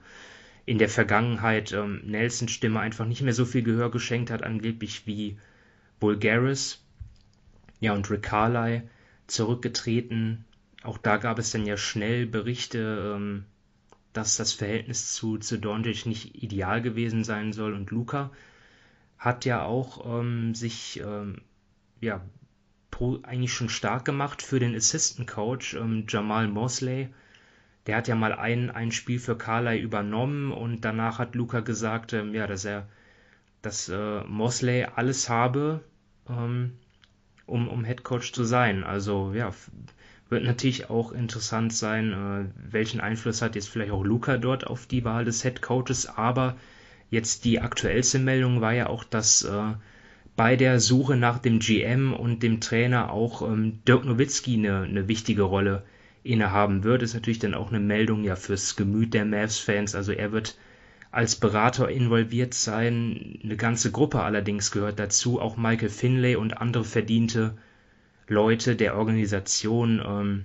in der Vergangenheit ähm, Nelsons Stimme einfach nicht mehr so viel Gehör geschenkt hat, angeblich wie Bulgaris. Ja, und Rick zurückgetreten. Auch da gab es dann ja schnell Berichte, ähm, dass das Verhältnis zu, zu Doncic nicht ideal gewesen sein soll und Luca hat ja auch ähm, sich ähm, ja pro, eigentlich schon stark gemacht für den Assistant Coach ähm, Jamal Mosley. Der hat ja mal ein, ein Spiel für Carly übernommen und danach hat Luca gesagt, ähm, ja, dass er, dass äh, Mosley alles habe, ähm, um, um Head Coach zu sein. Also ja, wird natürlich auch interessant sein, äh, welchen Einfluss hat jetzt vielleicht auch Luca dort auf die Wahl des Head Coaches, aber Jetzt die aktuellste Meldung war ja auch, dass äh, bei der Suche nach dem GM und dem Trainer auch ähm, Dirk Nowitzki eine, eine wichtige Rolle innehaben wird. Ist natürlich dann auch eine Meldung ja fürs Gemüt der Mavs-Fans. Also er wird als Berater involviert sein. Eine ganze Gruppe allerdings gehört dazu, auch Michael Finlay und andere verdiente Leute der Organisation. Ähm,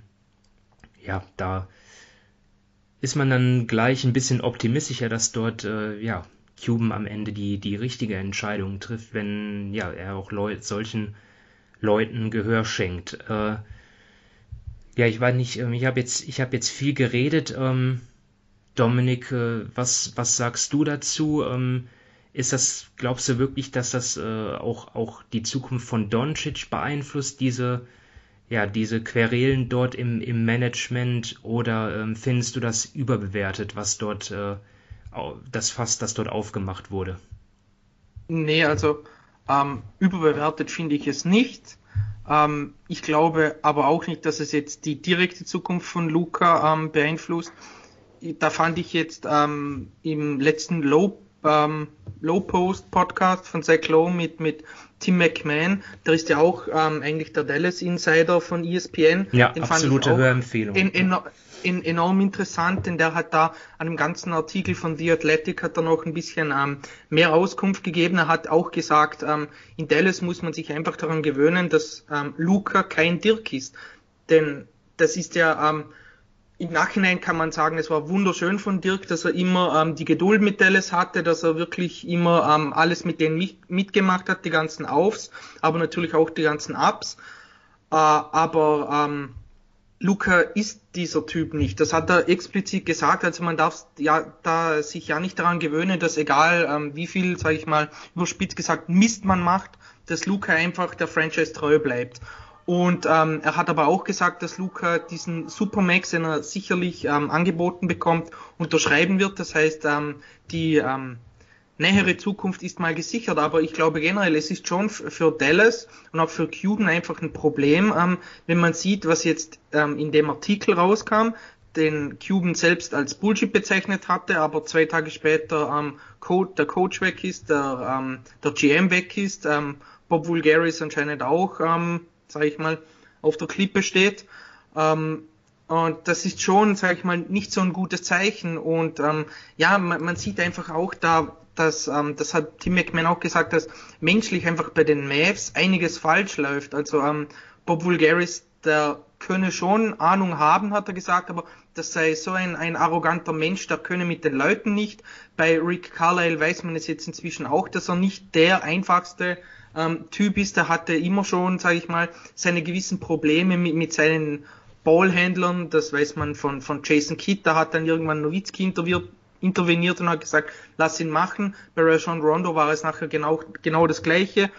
ja, da ist man dann gleich ein bisschen optimistischer, dass dort ja Cuban am Ende die, die richtige Entscheidung trifft, wenn ja, er auch Leu solchen Leuten Gehör schenkt. Äh, ja, ich weiß nicht, ähm, ich habe jetzt, ich habe jetzt viel geredet. Ähm, Dominik, äh, was, was sagst du dazu? Ähm, ist das, glaubst du wirklich, dass das äh, auch, auch die Zukunft von Doncic beeinflusst, diese, ja, diese Querelen dort im, im Management, oder ähm, findest du das überbewertet, was dort äh, das Fass, das dort aufgemacht wurde? Nee, also ähm, überbewertet finde ich es nicht. Ähm, ich glaube aber auch nicht, dass es jetzt die direkte Zukunft von Luca ähm, beeinflusst. Da fand ich jetzt ähm, im letzten Low ähm, Low Post Podcast von Zach Lowe mit, mit Tim McMahon. Der ist ja auch ähm, eigentlich der Dallas Insider von ESPN. Ja, Den absolute Hörempfehlung. In, in, in, enorm interessant, denn der hat da an dem ganzen Artikel von The Athletic hat er noch ein bisschen ähm, mehr Auskunft gegeben. Er hat auch gesagt, ähm, in Dallas muss man sich einfach daran gewöhnen, dass ähm, Luca kein Dirk ist. Denn das ist ja ähm, im Nachhinein kann man sagen, es war wunderschön von Dirk, dass er immer ähm, die Geduld mit Dallas hatte, dass er wirklich immer ähm, alles mit denen mit, mitgemacht hat, die ganzen Aufs, aber natürlich auch die ganzen Ups. Äh, aber ähm, Luca ist dieser Typ nicht. Das hat er explizit gesagt. Also man darf ja da sich ja nicht daran gewöhnen, dass egal ähm, wie viel, sage ich mal, überspitzt gesagt Mist man macht, dass Luca einfach der Franchise treu bleibt. Und ähm, er hat aber auch gesagt, dass Luca diesen Supermax, den er sicherlich ähm, angeboten bekommt, unterschreiben wird. Das heißt, ähm, die ähm, nähere Zukunft ist mal gesichert. Aber ich glaube generell, es ist schon für Dallas und auch für Cuban einfach ein Problem, ähm, wenn man sieht, was jetzt ähm, in dem Artikel rauskam, den Cuban selbst als Bullshit bezeichnet hatte, aber zwei Tage später ähm, Co der Coach weg ist, der, ähm, der GM weg ist, ähm, Bob Vulgaris anscheinend auch ähm, sage ich mal, auf der Klippe steht. Ähm, und das ist schon, sage ich mal, nicht so ein gutes Zeichen. Und ähm, ja, man, man sieht einfach auch da, dass, ähm, das hat Tim McMahon auch gesagt, dass menschlich einfach bei den Mavs einiges falsch läuft. Also ähm, Bob Vulgaris, der könne schon Ahnung haben, hat er gesagt, aber das sei so ein, ein arroganter Mensch, der könne mit den Leuten nicht. Bei Rick Carlisle weiß man es jetzt inzwischen auch, dass er nicht der einfachste ähm, Typ ist, der hatte immer schon, sage ich mal, seine gewissen Probleme mit, mit seinen Ballhändlern. Das weiß man von, von Jason Kidd. Da hat dann irgendwann Nowitzki interviert, interveniert und hat gesagt, lass ihn machen. Bei Rajon Rondo war es nachher genau, genau das Gleiche.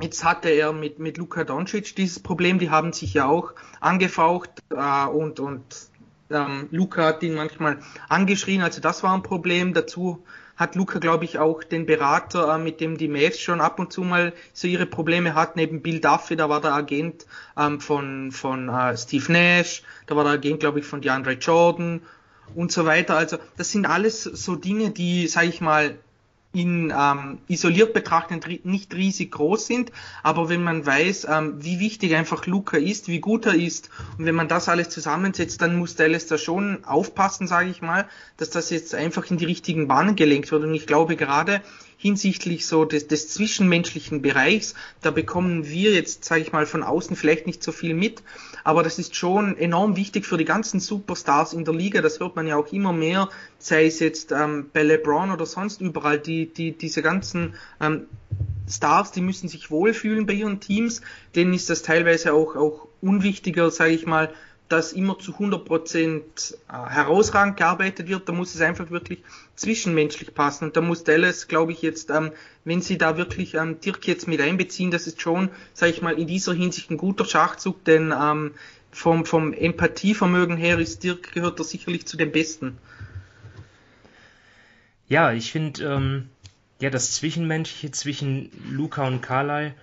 Jetzt hatte er mit, mit Luka Doncic dieses Problem, die haben sich ja auch angefaucht äh, und, und ähm, Luka hat ihn manchmal angeschrien, also das war ein Problem. Dazu hat Luca, glaube ich, auch den Berater, äh, mit dem die Mavs schon ab und zu mal so ihre Probleme hatten, eben Bill Duffy, da war der Agent ähm, von, von äh, Steve Nash, da war der Agent, glaube ich, von DeAndre Jordan und so weiter. Also das sind alles so Dinge, die, sage ich mal, in ähm, isoliert betrachtet nicht riesig groß sind, aber wenn man weiß, ähm, wie wichtig einfach Luca ist, wie gut er ist und wenn man das alles zusammensetzt, dann muss Dallas da schon aufpassen, sage ich mal, dass das jetzt einfach in die richtigen Bahnen gelenkt wird. Und ich glaube gerade hinsichtlich so des, des zwischenmenschlichen Bereichs, da bekommen wir jetzt, sage ich mal, von außen vielleicht nicht so viel mit, aber das ist schon enorm wichtig für die ganzen Superstars in der Liga. Das hört man ja auch immer mehr, sei es jetzt ähm, bei LeBron oder sonst überall. Die, die, diese ganzen ähm, Stars, die müssen sich wohlfühlen bei ihren Teams. Denen ist das teilweise auch, auch unwichtiger, sage ich mal, dass immer zu 100% äh, herausragend gearbeitet wird, da muss es einfach wirklich zwischenmenschlich passen. Und da muss Dallas, glaube ich, jetzt, ähm, wenn sie da wirklich ähm, Dirk jetzt mit einbeziehen, das ist schon, sage ich mal, in dieser Hinsicht ein guter Schachzug, denn ähm, vom, vom Empathievermögen her ist Dirk, gehört er sicherlich zu den Besten. Ja, ich finde, ja, das Zwischenmenschliche zwischen Luca und Carlyle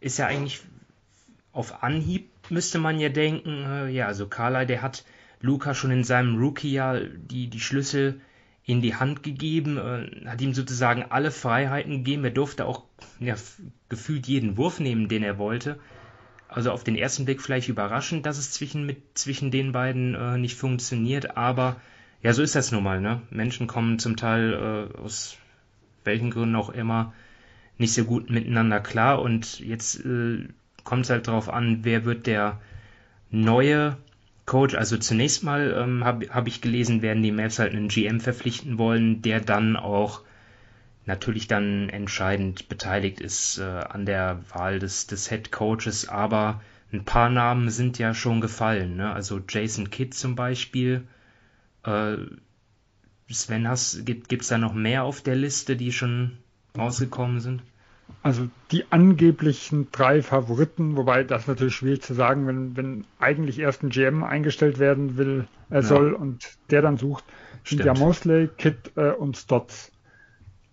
ist ja eigentlich auf Anhieb müsste man ja denken, äh, ja, also Carly, der hat Luca schon in seinem Rookie-Jahr die, die Schlüssel in die Hand gegeben, äh, hat ihm sozusagen alle Freiheiten gegeben. Er durfte auch ja, gefühlt jeden Wurf nehmen, den er wollte. Also auf den ersten Blick vielleicht überraschend, dass es zwischen, mit, zwischen den beiden äh, nicht funktioniert, aber ja, so ist das nun mal. Ne? Menschen kommen zum Teil äh, aus welchen Gründen auch immer nicht so gut miteinander klar und jetzt äh, kommt es halt darauf an, wer wird der neue Coach. Also zunächst mal ähm, habe hab ich gelesen, werden die Mavs halt einen GM verpflichten wollen, der dann auch natürlich dann entscheidend beteiligt ist äh, an der Wahl des, des Head Coaches, aber ein paar Namen sind ja schon gefallen. Ne? Also Jason Kidd zum Beispiel. Äh, Sven, gibt es da noch mehr auf der Liste, die schon rausgekommen sind? Also die angeblichen drei Favoriten, wobei das natürlich schwierig zu sagen, wenn, wenn eigentlich erst ein GM eingestellt werden will, er ja. soll und der dann sucht, sind ja Mosley, Kidd äh, und Stotts.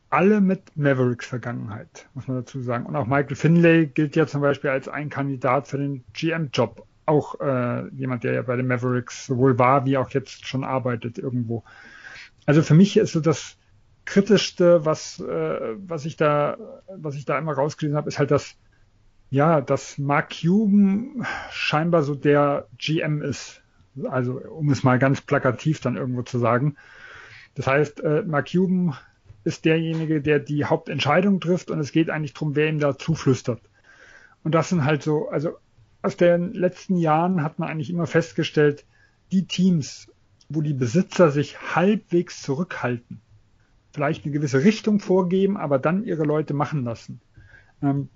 Alle mit Mavericks-Vergangenheit, muss man dazu sagen. Und auch Michael Finlay gilt ja zum Beispiel als ein Kandidat für den GM-Job. Auch äh, jemand, der ja bei den Mavericks sowohl war wie auch jetzt schon arbeitet irgendwo. Also für mich ist so das kritischste, was, äh, was ich da, was ich da immer rausgelesen habe, ist halt, dass ja, dass Mark Cuban scheinbar so der GM ist. Also, um es mal ganz plakativ dann irgendwo zu sagen. Das heißt, äh, Mark Cuban ist derjenige, der die Hauptentscheidung trifft und es geht eigentlich darum, wer ihm da zuflüstert. Und das sind halt so, also aus den letzten Jahren hat man eigentlich immer festgestellt, die Teams, wo die Besitzer sich halbwegs zurückhalten, vielleicht eine gewisse Richtung vorgeben, aber dann ihre Leute machen lassen. Ähm,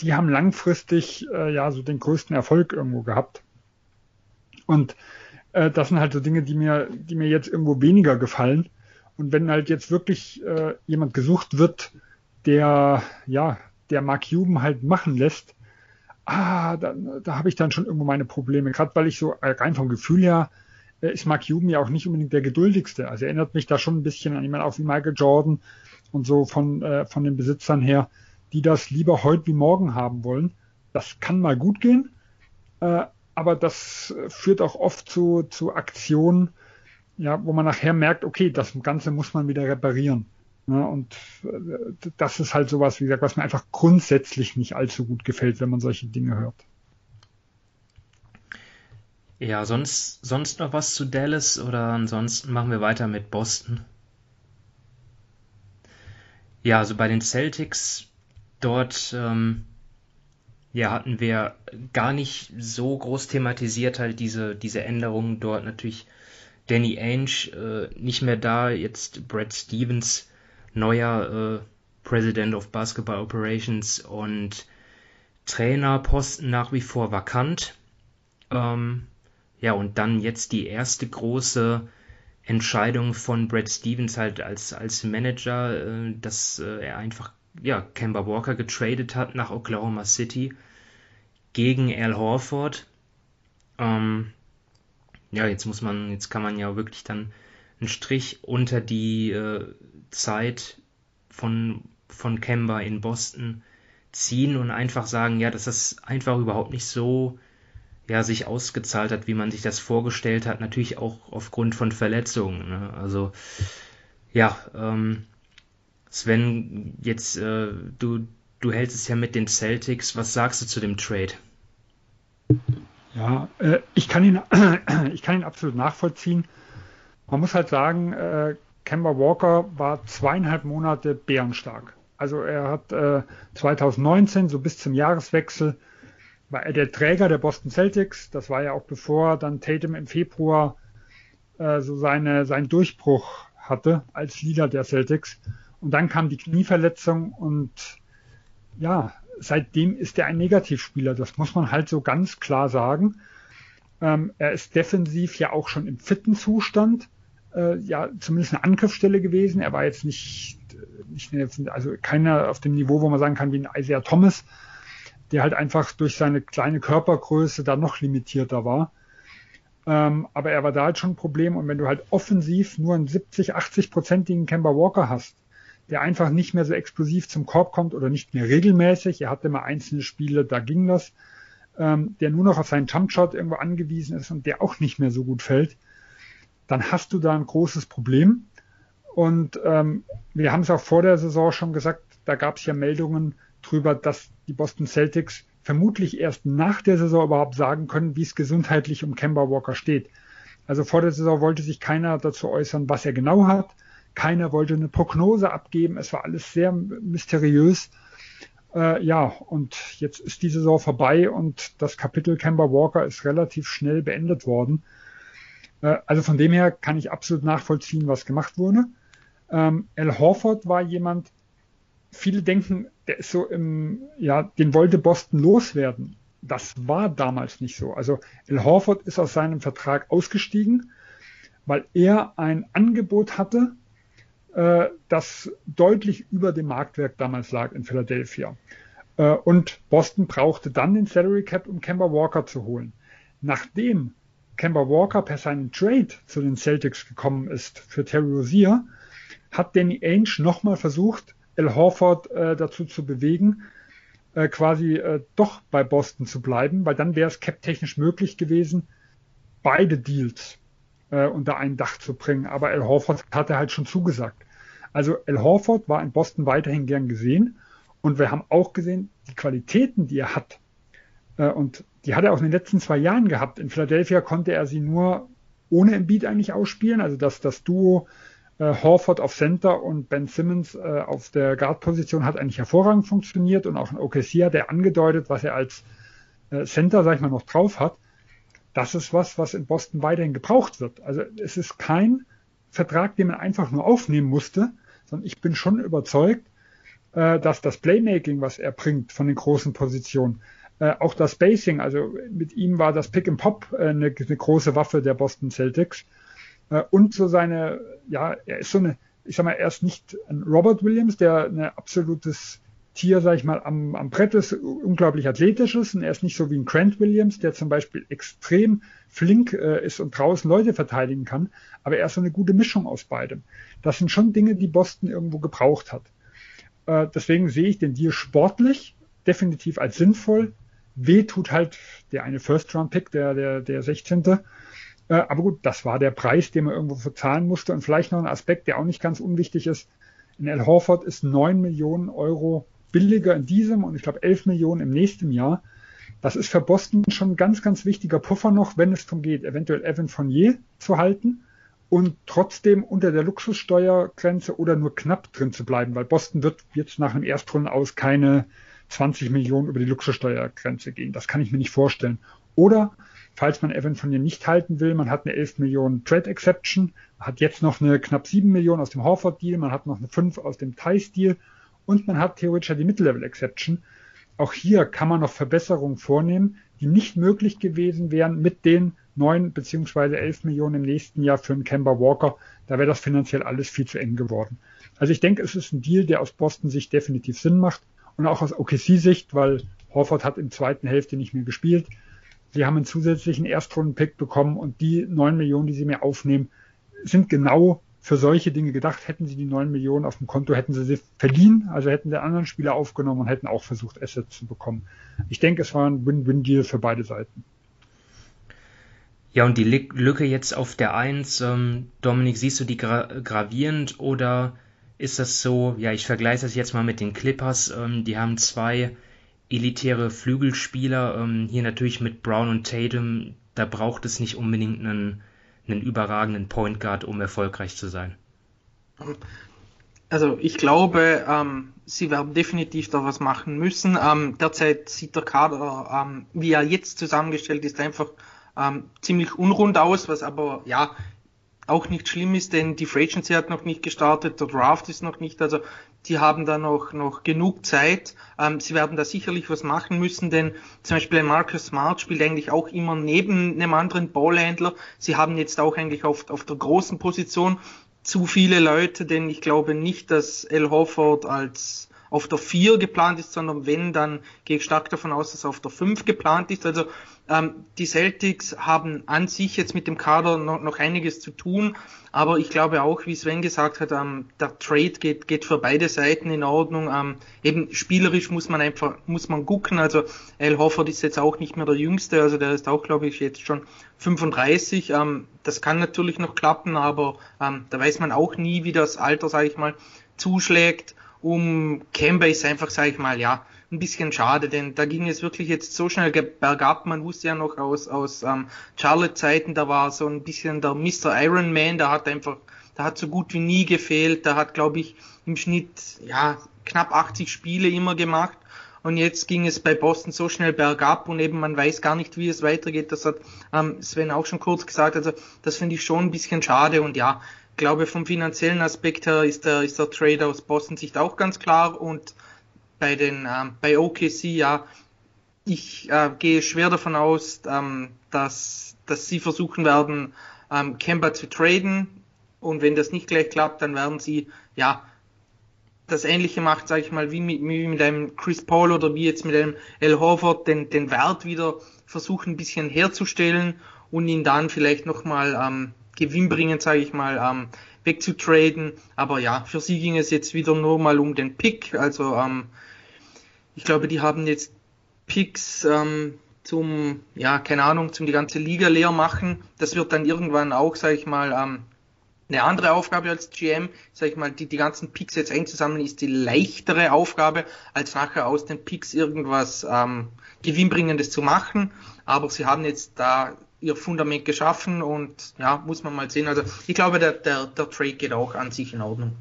die haben langfristig äh, ja so den größten Erfolg irgendwo gehabt. Und äh, das sind halt so Dinge, die mir, die mir jetzt irgendwo weniger gefallen. Und wenn halt jetzt wirklich äh, jemand gesucht wird, der ja, der Mark Cuban halt machen lässt, ah, da, da habe ich dann schon irgendwo meine Probleme. Gerade weil ich so rein vom Gefühl her ist Mark Cuban ja auch nicht unbedingt der geduldigste. Also erinnert mich da schon ein bisschen an jemanden auch wie Michael Jordan und so von, äh, von den Besitzern her, die das lieber heute wie morgen haben wollen. Das kann mal gut gehen, äh, aber das führt auch oft zu, zu Aktionen, ja, wo man nachher merkt, okay, das Ganze muss man wieder reparieren. Ja, und äh, das ist halt sowas, wie gesagt, was mir einfach grundsätzlich nicht allzu gut gefällt, wenn man solche Dinge hört. Ja, sonst, sonst noch was zu Dallas oder ansonsten machen wir weiter mit Boston? Ja, also bei den Celtics dort ähm, ja, hatten wir gar nicht so groß thematisiert halt diese, diese Änderungen dort natürlich Danny Ainge äh, nicht mehr da, jetzt Brad Stevens neuer äh, President of Basketball Operations und Trainerposten nach wie vor vakant. Ähm, ja, und dann jetzt die erste große Entscheidung von Brad Stevens halt als, als Manager, äh, dass äh, er einfach ja, Kemba Walker getradet hat nach Oklahoma City gegen Al Horford. Ähm, ja, jetzt muss man, jetzt kann man ja wirklich dann einen Strich unter die äh, Zeit von, von Kemba in Boston ziehen und einfach sagen, ja, dass das einfach überhaupt nicht so ja, sich ausgezahlt hat, wie man sich das vorgestellt hat, natürlich auch aufgrund von Verletzungen. Ne? Also ja, ähm, Sven, jetzt äh, du, du hältst es ja mit den Celtics. Was sagst du zu dem Trade? Ja, äh, ich, kann ihn, ich kann ihn absolut nachvollziehen. Man muss halt sagen, äh, Kemba Walker war zweieinhalb Monate bärenstark. Also er hat äh, 2019, so bis zum Jahreswechsel, war er der Träger der Boston Celtics. Das war ja auch bevor dann Tatum im Februar äh, so seine, seinen Durchbruch hatte als Leader der Celtics. Und dann kam die Knieverletzung und ja, seitdem ist er ein Negativspieler. Das muss man halt so ganz klar sagen. Ähm, er ist defensiv ja auch schon im fitten Zustand äh, ja zumindest eine Angriffsstelle gewesen. Er war jetzt nicht, nicht also keiner auf dem Niveau, wo man sagen kann, wie ein Isaiah Thomas, der halt einfach durch seine kleine Körpergröße da noch limitierter war. Ähm, aber er war da halt schon ein Problem. Und wenn du halt offensiv nur einen 70, 80-prozentigen Kemba Walker hast, der einfach nicht mehr so explosiv zum Korb kommt oder nicht mehr regelmäßig, er hatte mal einzelne Spiele, da ging das, ähm, der nur noch auf seinen Jumpshot irgendwo angewiesen ist und der auch nicht mehr so gut fällt, dann hast du da ein großes Problem. Und ähm, wir haben es auch vor der Saison schon gesagt, da gab es ja Meldungen drüber, dass die Boston Celtics vermutlich erst nach der Saison überhaupt sagen können, wie es gesundheitlich um Kemba Walker steht. Also vor der Saison wollte sich keiner dazu äußern, was er genau hat. Keiner wollte eine Prognose abgeben. Es war alles sehr mysteriös. Äh, ja, und jetzt ist die Saison vorbei und das Kapitel Kemba Walker ist relativ schnell beendet worden. Äh, also von dem her kann ich absolut nachvollziehen, was gemacht wurde. Ähm, Al Horford war jemand, viele denken, der ist so im, ja, den wollte Boston loswerden. Das war damals nicht so. Also Al Horford ist aus seinem Vertrag ausgestiegen, weil er ein Angebot hatte, äh, das deutlich über dem Marktwerk damals lag in Philadelphia. Äh, und Boston brauchte dann den Salary Cap, um Kemba Walker zu holen. Nachdem Kemba Walker per seinen Trade zu den Celtics gekommen ist für Terry Rozier, hat Danny Ainge nochmal versucht, Al Horford äh, dazu zu bewegen, äh, quasi äh, doch bei Boston zu bleiben, weil dann wäre es cap-technisch möglich gewesen, beide Deals äh, unter ein Dach zu bringen. Aber Al Horford hatte halt schon zugesagt. Also Al Horford war in Boston weiterhin gern gesehen und wir haben auch gesehen, die Qualitäten, die er hat, äh, und die hat er auch in den letzten zwei Jahren gehabt. In Philadelphia konnte er sie nur ohne Embiid eigentlich ausspielen, also dass das Duo äh, Horford auf Center und Ben Simmons äh, auf der Guard-Position hat eigentlich hervorragend funktioniert und auch in OKC hat er angedeutet, was er als äh, Center, sag ich mal, noch drauf hat. Das ist was, was in Boston weiterhin gebraucht wird. Also es ist kein Vertrag, den man einfach nur aufnehmen musste, sondern ich bin schon überzeugt, äh, dass das Playmaking, was er bringt von den großen Positionen, äh, auch das Spacing, also mit ihm war das Pick and Pop äh, eine, eine große Waffe der Boston Celtics und so seine, ja, er ist so eine, ich sag mal, er ist nicht ein Robert Williams, der ein absolutes Tier, sag ich mal, am, am Brett ist, unglaublich athletisch ist und er ist nicht so wie ein Grant Williams, der zum Beispiel extrem flink äh, ist und draußen Leute verteidigen kann, aber er ist so eine gute Mischung aus beidem. Das sind schon Dinge, die Boston irgendwo gebraucht hat. Äh, deswegen sehe ich den Deal sportlich definitiv als sinnvoll. Weh tut halt der eine First-Round-Pick, der, der, der 16. Äh, aber gut, das war der Preis, den man irgendwo verzahlen musste. Und vielleicht noch ein Aspekt, der auch nicht ganz unwichtig ist. In Al Horford ist 9 Millionen Euro billiger in diesem und ich glaube 11 Millionen im nächsten Jahr. Das ist für Boston schon ein ganz, ganz wichtiger Puffer noch, wenn es darum geht, eventuell Evan Fournier zu halten und trotzdem unter der Luxussteuergrenze oder nur knapp drin zu bleiben, weil Boston wird jetzt nach einem Erstrunden aus keine 20 Millionen über die Luxussteuergrenze gehen. Das kann ich mir nicht vorstellen. Oder falls man Evan Fournier nicht halten will, man hat eine 11 Millionen Trade Exception, hat jetzt noch eine knapp 7 Millionen aus dem Horford Deal, man hat noch eine 5 aus dem Thais Deal und man hat theoretisch die Mid-Level Exception. Auch hier kann man noch Verbesserungen vornehmen, die nicht möglich gewesen wären mit den 9 bzw. 11 Millionen im nächsten Jahr für einen Kemba Walker. Da wäre das finanziell alles viel zu eng geworden. Also ich denke, es ist ein Deal, der aus Boston Sicht definitiv Sinn macht und auch aus OKC-Sicht, weil Horford hat in zweiten Hälfte nicht mehr gespielt. Sie haben einen zusätzlichen Erstrunden-Pick bekommen und die 9 Millionen, die sie mir aufnehmen, sind genau für solche Dinge gedacht. Hätten sie die 9 Millionen auf dem Konto, hätten sie sie verliehen, also hätten sie anderen Spieler aufgenommen und hätten auch versucht, Assets zu bekommen. Ich denke, es war ein Win-Win-Deal für beide Seiten. Ja, und die Lücke jetzt auf der 1, ähm, Dominik, siehst du die gra gravierend oder ist das so, ja, ich vergleiche das jetzt mal mit den Clippers, ähm, die haben zwei elitäre Flügelspieler, ähm, hier natürlich mit Brown und Tatum, da braucht es nicht unbedingt einen, einen überragenden Point Guard, um erfolgreich zu sein. Also ich glaube, ähm, sie werden definitiv da was machen müssen. Ähm, derzeit sieht der Kader, ähm, wie er jetzt zusammengestellt ist, einfach ähm, ziemlich unrund aus, was aber ja auch nicht schlimm ist, denn die Free Agency hat noch nicht gestartet, der Draft ist noch nicht, also die haben da noch, noch genug Zeit. Ähm, sie werden da sicherlich was machen müssen, denn zum Beispiel Marcus Smart spielt eigentlich auch immer neben einem anderen Ballhändler. Sie haben jetzt auch eigentlich auf, auf der großen Position zu viele Leute, denn ich glaube nicht, dass El Hofford als auf der 4 geplant ist, sondern wenn, dann gehe ich stark davon aus, dass er auf der 5 geplant ist. Also ähm, die Celtics haben an sich jetzt mit dem Kader noch, noch einiges zu tun, aber ich glaube auch, wie Sven gesagt hat, ähm, der Trade geht, geht für beide Seiten in Ordnung. Ähm, eben spielerisch muss man einfach, muss man gucken. Also Al Hofford ist jetzt auch nicht mehr der Jüngste, also der ist auch, glaube ich, jetzt schon 35. Ähm, das kann natürlich noch klappen, aber ähm, da weiß man auch nie, wie das Alter, sage ich mal, zuschlägt. Um Kemba ist einfach, sage ich mal, ja, ein bisschen schade, denn da ging es wirklich jetzt so schnell bergab. Man wusste ja noch aus, aus ähm, Charlotte-Zeiten, da war so ein bisschen der Mr. Iron Man, da hat einfach, da hat so gut wie nie gefehlt. Da hat, glaube ich, im Schnitt ja knapp 80 Spiele immer gemacht. Und jetzt ging es bei Boston so schnell bergab und eben man weiß gar nicht, wie es weitergeht. Das hat ähm, Sven auch schon kurz gesagt. Also das finde ich schon ein bisschen schade und ja, glaube vom finanziellen Aspekt her ist der, ist der Trade aus Boston Sicht auch ganz klar und bei den ähm, bei OKC ja ich äh, gehe schwer davon aus, ähm, dass dass sie versuchen werden ähm, Kemba zu traden und wenn das nicht gleich klappt, dann werden sie ja das ähnliche macht, sage ich mal, wie mit, wie mit einem Chris Paul oder wie jetzt mit einem El Horford, den, den Wert wieder versuchen ein bisschen herzustellen und ihn dann vielleicht nochmal ähm, gewinnbringend, sage ich mal, ähm, wegzutraden. Aber ja, für sie ging es jetzt wieder nur mal um den Pick. Also ähm, ich glaube, die haben jetzt Picks ähm, zum, ja, keine Ahnung, zum die ganze Liga leer machen. Das wird dann irgendwann auch, sage ich mal, ähm, eine andere Aufgabe als GM, sag ich mal, die, die ganzen Picks jetzt einzusammeln, ist die leichtere Aufgabe, als nachher aus den Picks irgendwas ähm, Gewinnbringendes zu machen. Aber sie haben jetzt da ihr Fundament geschaffen und ja, muss man mal sehen. Also ich glaube, der, der, der Trade geht auch an sich in Ordnung.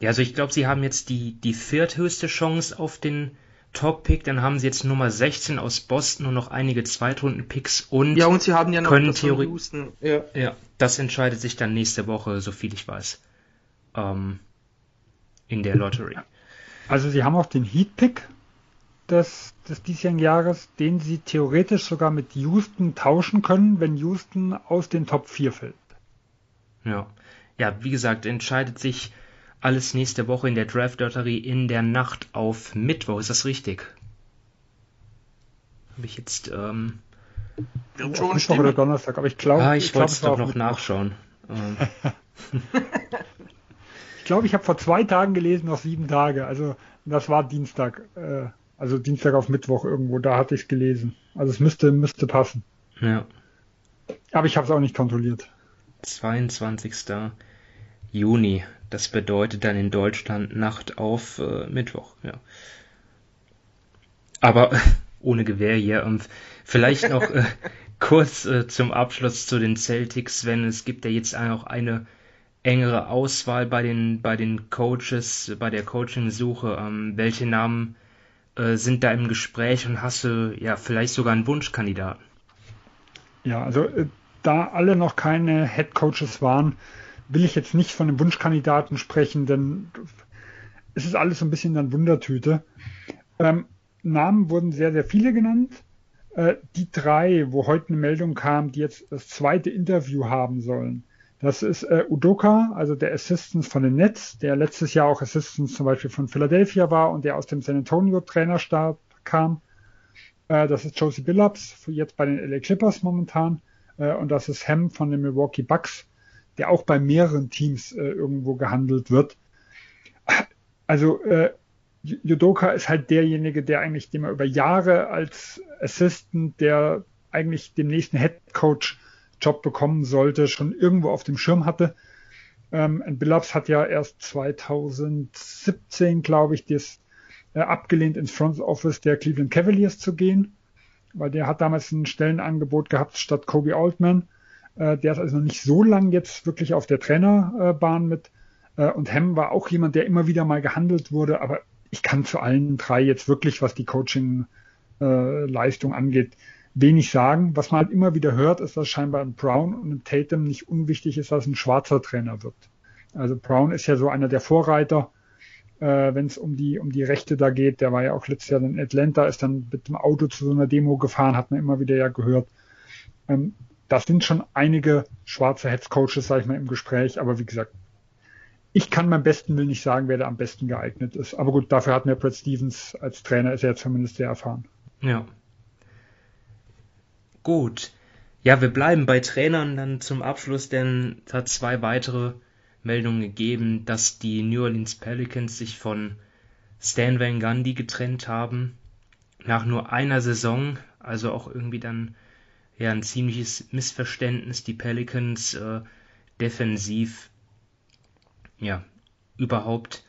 Ja, also ich glaube, sie haben jetzt die, die vierthöchste Chance auf den Top-Pick, dann haben sie jetzt Nummer 16 aus Boston und noch einige Zweitrunden-Picks und, ja, und sie haben ja noch können theoretisch. Ja. ja, das entscheidet sich dann nächste Woche, so viel ich weiß. Ähm, in der Lottery. Also sie haben auch den Heat-Pick des, des diesjährigen Jahres, den sie theoretisch sogar mit Houston tauschen können, wenn Houston aus den Top 4 fällt. Ja. Ja, wie gesagt, entscheidet sich alles nächste Woche in der Draft-Lotterie in der Nacht auf Mittwoch. Ist das richtig? Habe ich jetzt. Ähm, Wird schon Mittwoch oder Donnerstag, aber ich glaube. Ah, ich, ich wollte es doch noch nachschauen. Ähm. ich glaube, ich habe vor zwei Tagen gelesen, noch sieben Tage. Also, das war Dienstag. Äh, also Dienstag auf Mittwoch irgendwo, da hatte ich es gelesen. Also es müsste, müsste passen. Ja. Aber ich habe es auch nicht kontrolliert. 22. Juni. Das bedeutet dann in Deutschland Nacht auf äh, Mittwoch, ja. Aber ohne Gewehr hier. Und vielleicht noch äh, kurz äh, zum Abschluss zu den Celtics, wenn es gibt ja jetzt auch eine engere Auswahl bei den bei den Coaches, bei der Coaching-Suche. Ähm, welche Namen äh, sind da im Gespräch und hast du ja vielleicht sogar einen Wunschkandidaten? Ja, also äh, da alle noch keine Head Coaches waren, will ich jetzt nicht von einem Wunschkandidaten sprechen, denn es ist alles so ein bisschen dann Wundertüte. Ähm, Namen wurden sehr, sehr viele genannt. Äh, die drei, wo heute eine Meldung kam, die jetzt das zweite Interview haben sollen. Das ist äh, Udoka, also der Assistant von den Nets, der letztes Jahr auch Assistant zum Beispiel von Philadelphia war und der aus dem San Antonio Trainerstab kam. Äh, das ist Josie Billups, jetzt bei den LA Clippers momentan. Äh, und das ist Ham von den Milwaukee Bucks der auch bei mehreren Teams äh, irgendwo gehandelt wird. Also äh, Judoka ist halt derjenige, der eigentlich, den man über Jahre als Assistant, der eigentlich den nächsten Head Coach Job bekommen sollte, schon irgendwo auf dem Schirm hatte. Ähm, Billups hat ja erst 2017, glaube ich, das äh, abgelehnt ins Front Office der Cleveland Cavaliers zu gehen, weil der hat damals ein Stellenangebot gehabt statt Kobe Altman. Äh, der ist also noch nicht so lang jetzt wirklich auf der Trainerbahn mit. Äh, und Hem war auch jemand, der immer wieder mal gehandelt wurde, aber ich kann zu allen drei jetzt wirklich, was die Coaching-Leistung angeht, wenig sagen. Was man halt immer wieder hört, ist, dass scheinbar ein Brown und ein Tatum nicht unwichtig ist, dass ein schwarzer Trainer wird. Also Brown ist ja so einer der Vorreiter, äh, wenn es um die um die Rechte da geht. Der war ja auch letztes Jahr in Atlanta, ist dann mit dem Auto zu so einer Demo gefahren, hat man immer wieder ja gehört. Ähm, das sind schon einige schwarze Heads Coaches, sage ich mal, im Gespräch. Aber wie gesagt, ich kann beim besten Willen nicht sagen, wer da am besten geeignet ist. Aber gut, dafür hat mir Brad Stevens als Trainer, ist er zumindest sehr erfahren. Ja. Gut. Ja, wir bleiben bei Trainern dann zum Abschluss, denn es hat zwei weitere Meldungen gegeben, dass die New Orleans Pelicans sich von Stan Van Gundy getrennt haben. Nach nur einer Saison, also auch irgendwie dann ja ein ziemliches Missverständnis. Die Pelicans äh, defensiv ja überhaupt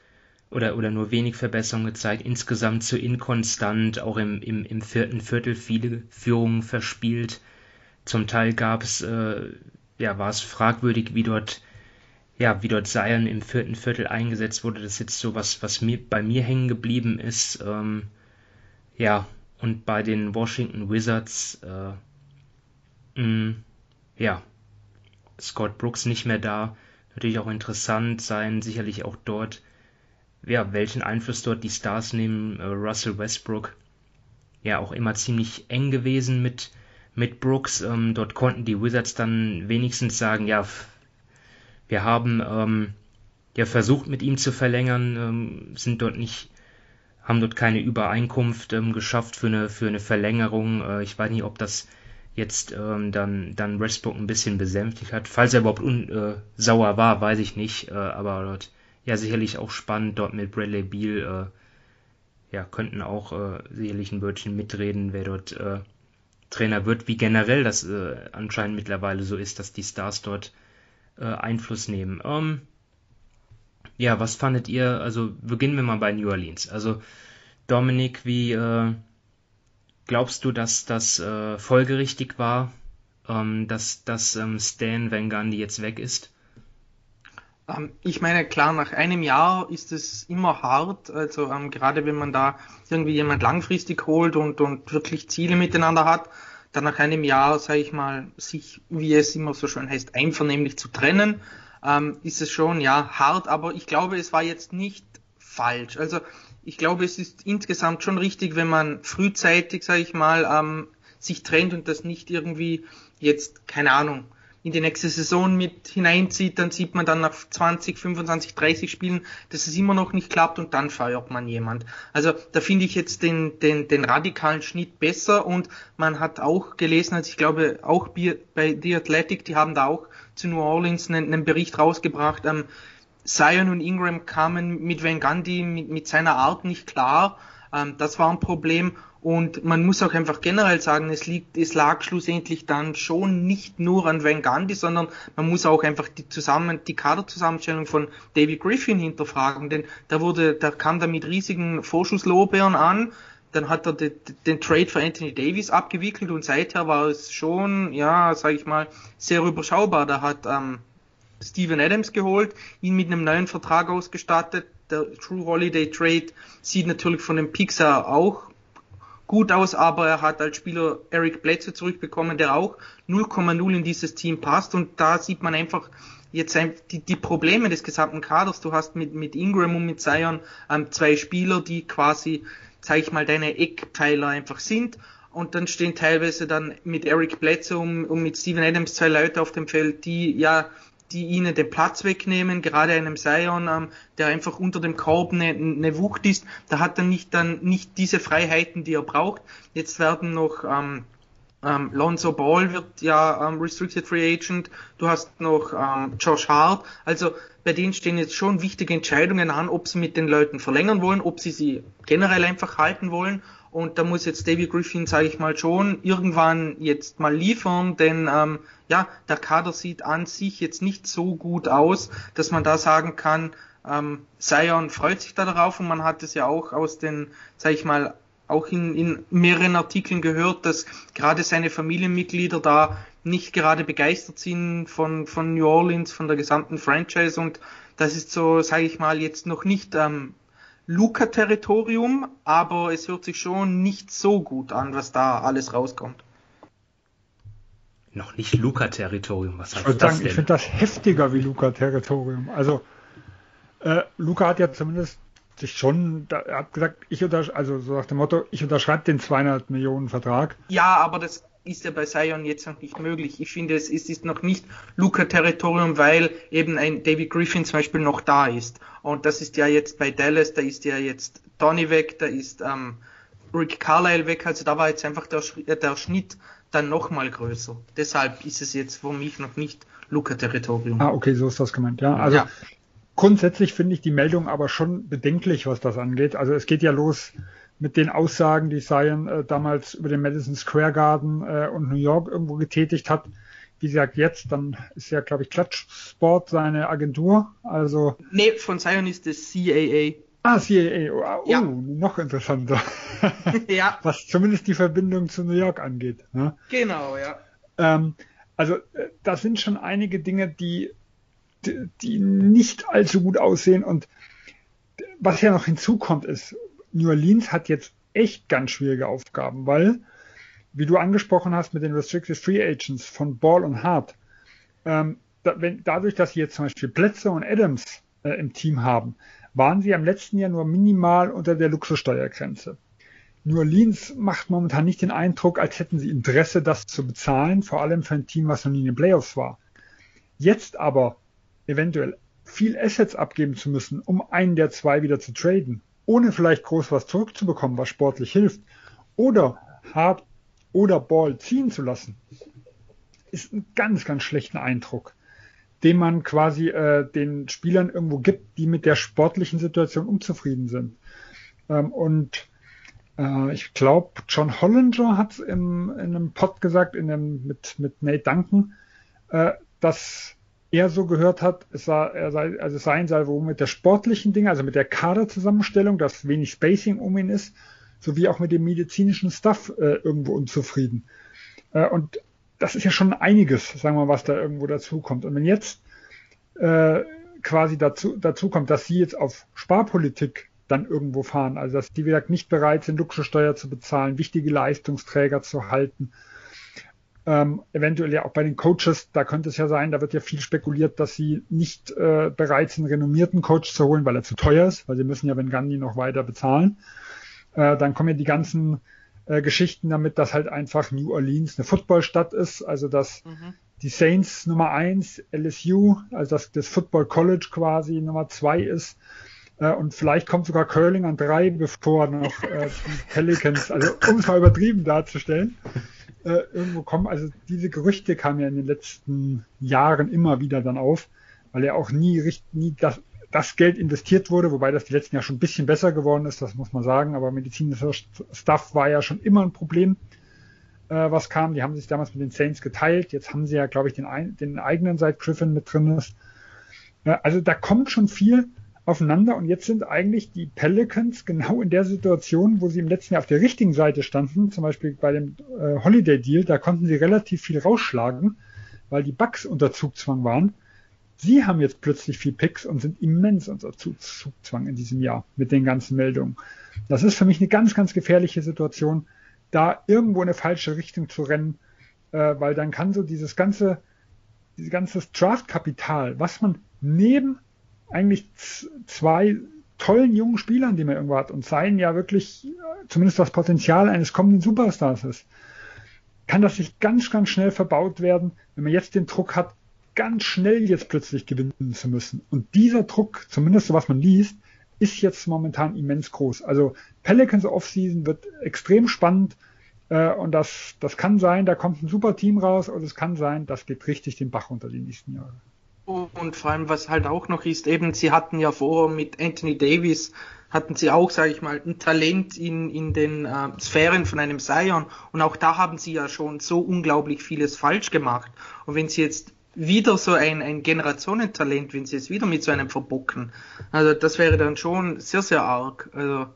oder, oder nur wenig Verbesserung gezeigt, insgesamt zu inkonstant, auch im, im, im vierten Viertel viele Führungen verspielt. Zum Teil gab es, äh, ja, war es fragwürdig, wie dort, ja, wie dort Zion im vierten Viertel eingesetzt wurde. Das ist jetzt so was, was mir, bei mir hängen geblieben ist. Ähm, ja, und bei den Washington Wizards, äh, mh, ja, Scott Brooks nicht mehr da. Natürlich auch interessant sein, sicherlich auch dort, ja, welchen Einfluss dort die Stars nehmen. Äh, Russell Westbrook, ja, auch immer ziemlich eng gewesen mit, mit Brooks. Ähm, dort konnten die Wizards dann wenigstens sagen, ja, wir haben ähm, ja versucht mit ihm zu verlängern, ähm, sind dort nicht, haben dort keine Übereinkunft ähm, geschafft für eine, für eine Verlängerung. Äh, ich weiß nicht, ob das jetzt ähm, dann, dann Westbrook ein bisschen besänftigt hat. Falls er überhaupt un, äh, sauer war, weiß ich nicht. Äh, aber dort ja sicherlich auch spannend dort mit Bradley Beal. Äh, ja, könnten auch äh, sicherlich ein Wörtchen mitreden, wer dort äh, Trainer wird, wie generell das äh, anscheinend mittlerweile so ist, dass die Stars dort äh, Einfluss nehmen. Ähm, ja, was fandet ihr? Also beginnen wir mal bei New Orleans. Also Dominik, wie äh, glaubst du, dass das äh, folgerichtig war, ähm, dass, dass ähm, Stan Van Gundy jetzt weg ist? Ähm, ich meine, klar, nach einem Jahr ist es immer hart, also ähm, gerade wenn man da irgendwie jemand langfristig holt und, und wirklich Ziele miteinander hat, dann nach einem Jahr, sage ich mal, sich, wie es immer so schön heißt, einvernehmlich zu trennen, ähm, ist es schon, ja, hart, aber ich glaube, es war jetzt nicht falsch. Also ich glaube, es ist insgesamt schon richtig, wenn man frühzeitig, sage ich mal, ähm, sich trennt und das nicht irgendwie jetzt, keine Ahnung, in die nächste Saison mit hineinzieht, dann sieht man dann nach 20, 25, 30 Spielen, dass es immer noch nicht klappt und dann feuert man jemand. Also da finde ich jetzt den, den, den radikalen Schnitt besser und man hat auch gelesen, also ich glaube auch bei The Athletic, die haben da auch zu New Orleans einen, einen Bericht rausgebracht, ähm, Zion und Ingram kamen mit Van Gundy mit, mit seiner Art nicht klar. Ähm, das war ein Problem und man muss auch einfach generell sagen, es liegt, es lag schlussendlich dann schon nicht nur an Van Gundy, sondern man muss auch einfach die zusammen, die Kaderzusammenstellung von David Griffin hinterfragen, denn da wurde, da kam da mit riesigen Vorschusslorbeeren an, dann hat er den, den Trade für Anthony Davis abgewickelt und seither war es schon, ja, sage ich mal, sehr überschaubar. Da hat ähm, Steven Adams geholt, ihn mit einem neuen Vertrag ausgestattet. Der True Holiday Trade sieht natürlich von dem Pixar auch gut aus, aber er hat als Spieler Eric Bledsoe zurückbekommen, der auch 0,0 in dieses Team passt und da sieht man einfach jetzt die, die Probleme des gesamten Kaders. Du hast mit, mit Ingram und mit Zion ähm, zwei Spieler, die quasi, sag ich mal, deine Eckpfeiler einfach sind und dann stehen teilweise dann mit Eric Bledsoe und, und mit Steven Adams zwei Leute auf dem Feld, die ja die ihnen den Platz wegnehmen, gerade einem Sion, ähm, der einfach unter dem Korb eine, eine Wucht ist, da hat er nicht dann nicht diese Freiheiten, die er braucht. Jetzt werden noch ähm, ähm, Lonzo Ball wird ja ähm, Restricted Free Agent, du hast noch ähm, Josh Hart, also bei denen stehen jetzt schon wichtige Entscheidungen an, ob sie mit den Leuten verlängern wollen, ob sie sie generell einfach halten wollen und da muss jetzt David Griffin, sage ich mal, schon irgendwann jetzt mal liefern, denn ähm, ja, der Kader sieht an sich jetzt nicht so gut aus, dass man da sagen kann, ähm, Zion freut sich da darauf und man hat es ja auch aus den, sage ich mal, auch in, in mehreren Artikeln gehört, dass gerade seine Familienmitglieder da nicht gerade begeistert sind von, von New Orleans, von der gesamten Franchise. Und das ist so, sage ich mal, jetzt noch nicht ähm, Luca-Territorium, aber es hört sich schon nicht so gut an, was da alles rauskommt. Noch nicht Luca-Territorium, was heißt ich das sagen, denn? Ich finde das heftiger wie Luca-Territorium. Also äh, Luca hat ja zumindest sich schon, da, er hat gesagt, ich unterschreibe, also so nach dem Motto, ich unterschreibe den 200 Millionen Vertrag. Ja, aber das ist ja bei Sion jetzt noch nicht möglich. Ich finde, es ist, noch nicht Luca-Territorium, weil eben ein David Griffin zum Beispiel noch da ist. Und das ist ja jetzt bei Dallas, da ist ja jetzt Donny weg, da ist ähm, Rick Carlisle weg, also da war jetzt einfach der, äh, der Schnitt dann nochmal größer. Deshalb ist es jetzt für mich noch nicht Luca-Territorium. Ah, okay, so ist das gemeint, ja. Also ja. grundsätzlich finde ich die Meldung aber schon bedenklich, was das angeht. Also es geht ja los mit den Aussagen, die Zion äh, damals über den Madison Square Garden äh, und New York irgendwo getätigt hat. Wie gesagt, jetzt, dann ist ja, glaube ich, Klatschsport seine Agentur. Also. Nee, von Zion ist es CAA. Ah, CAA. Oh, oh ja. noch interessanter. ja. Was zumindest die Verbindung zu New York angeht. Ne? Genau, ja. Ähm, also, äh, da sind schon einige Dinge, die, die, die nicht allzu gut aussehen und was ja noch hinzukommt ist, New Orleans hat jetzt echt ganz schwierige Aufgaben, weil, wie du angesprochen hast mit den Restricted Free Agents von Ball und Hart, ähm, da, wenn, dadurch, dass sie jetzt zum Beispiel Plätze und Adams äh, im Team haben, waren sie am letzten Jahr nur minimal unter der Luxussteuergrenze. New Orleans macht momentan nicht den Eindruck, als hätten sie Interesse, das zu bezahlen, vor allem für ein Team, was noch nie in den Playoffs war. Jetzt aber eventuell viel Assets abgeben zu müssen, um einen der zwei wieder zu traden, ohne vielleicht groß was zurückzubekommen, was sportlich hilft, oder hart oder Ball ziehen zu lassen, ist ein ganz, ganz schlechter Eindruck, den man quasi äh, den Spielern irgendwo gibt, die mit der sportlichen Situation unzufrieden sind. Ähm, und äh, ich glaube, John Hollinger hat in einem Pod gesagt, in einem, mit, mit Nate Duncan, äh, dass er so gehört hat, es sei, er sei, also es sein soll wohl mit der sportlichen Dinge, also mit der Kaderzusammenstellung, dass wenig Spacing um ihn ist, sowie auch mit dem medizinischen Stuff äh, irgendwo unzufrieden. Äh, und das ist ja schon einiges, sagen wir mal, was da irgendwo dazukommt. Und wenn jetzt äh, quasi dazu, dazu kommt, dass sie jetzt auf Sparpolitik dann irgendwo fahren, also dass die, wie gesagt, nicht bereit sind, Luxussteuer zu bezahlen, wichtige Leistungsträger zu halten, ähm, eventuell ja auch bei den Coaches, da könnte es ja sein, da wird ja viel spekuliert, dass sie nicht äh, bereit sind, renommierten Coach zu holen, weil er zu teuer ist, weil sie müssen ja wenn Gandhi noch weiter bezahlen. Äh, dann kommen ja die ganzen äh, Geschichten damit, dass halt einfach New Orleans eine Footballstadt ist, also dass mhm. die Saints Nummer eins, LSU, also dass das Football College quasi Nummer zwei ist. Äh, und vielleicht kommt sogar Curling an drei, bevor noch äh, die Pelicans, also um es mal übertrieben darzustellen äh, irgendwo kommen. Also diese Gerüchte kamen ja in den letzten Jahren immer wieder dann auf, weil ja auch nie, nie das, das Geld investiert wurde, wobei das die letzten Jahre schon ein bisschen besser geworden ist, das muss man sagen, aber medizinischer Stuff war ja schon immer ein Problem, äh, was kam. Die haben sich damals mit den Saints geteilt, jetzt haben sie ja, glaube ich, den, den eigenen seit Griffin mit drin ist. Äh, also da kommt schon viel aufeinander und jetzt sind eigentlich die Pelicans genau in der Situation, wo sie im letzten Jahr auf der richtigen Seite standen, zum Beispiel bei dem äh, Holiday Deal, da konnten sie relativ viel rausschlagen, weil die Bucks unter Zugzwang waren. Sie haben jetzt plötzlich viel Picks und sind immens unter Zugzwang in diesem Jahr mit den ganzen Meldungen. Das ist für mich eine ganz, ganz gefährliche Situation, da irgendwo in eine falsche Richtung zu rennen, äh, weil dann kann so dieses ganze, dieses ganze Draftkapital, was man neben eigentlich zwei tollen jungen Spielern, die man irgendwo hat und seien ja wirklich zumindest das Potenzial eines kommenden Superstars ist, kann das sich ganz, ganz schnell verbaut werden, wenn man jetzt den Druck hat, ganz schnell jetzt plötzlich gewinnen zu müssen. Und dieser Druck, zumindest so was man liest, ist jetzt momentan immens groß. Also Pelicans Offseason wird extrem spannend äh, und das, das kann sein, da kommt ein super Team raus oder es kann sein, das geht richtig den Bach unter die nächsten Jahre. Und vor allem, was halt auch noch ist, eben, sie hatten ja vorher mit Anthony Davis, hatten sie auch, sage ich mal, ein Talent in, in den äh, Sphären von einem Zion. Und auch da haben sie ja schon so unglaublich vieles falsch gemacht. Und wenn sie jetzt wieder so ein, ein Generationentalent, wenn sie es wieder mit so einem verbocken, also das wäre dann schon sehr, sehr arg. Also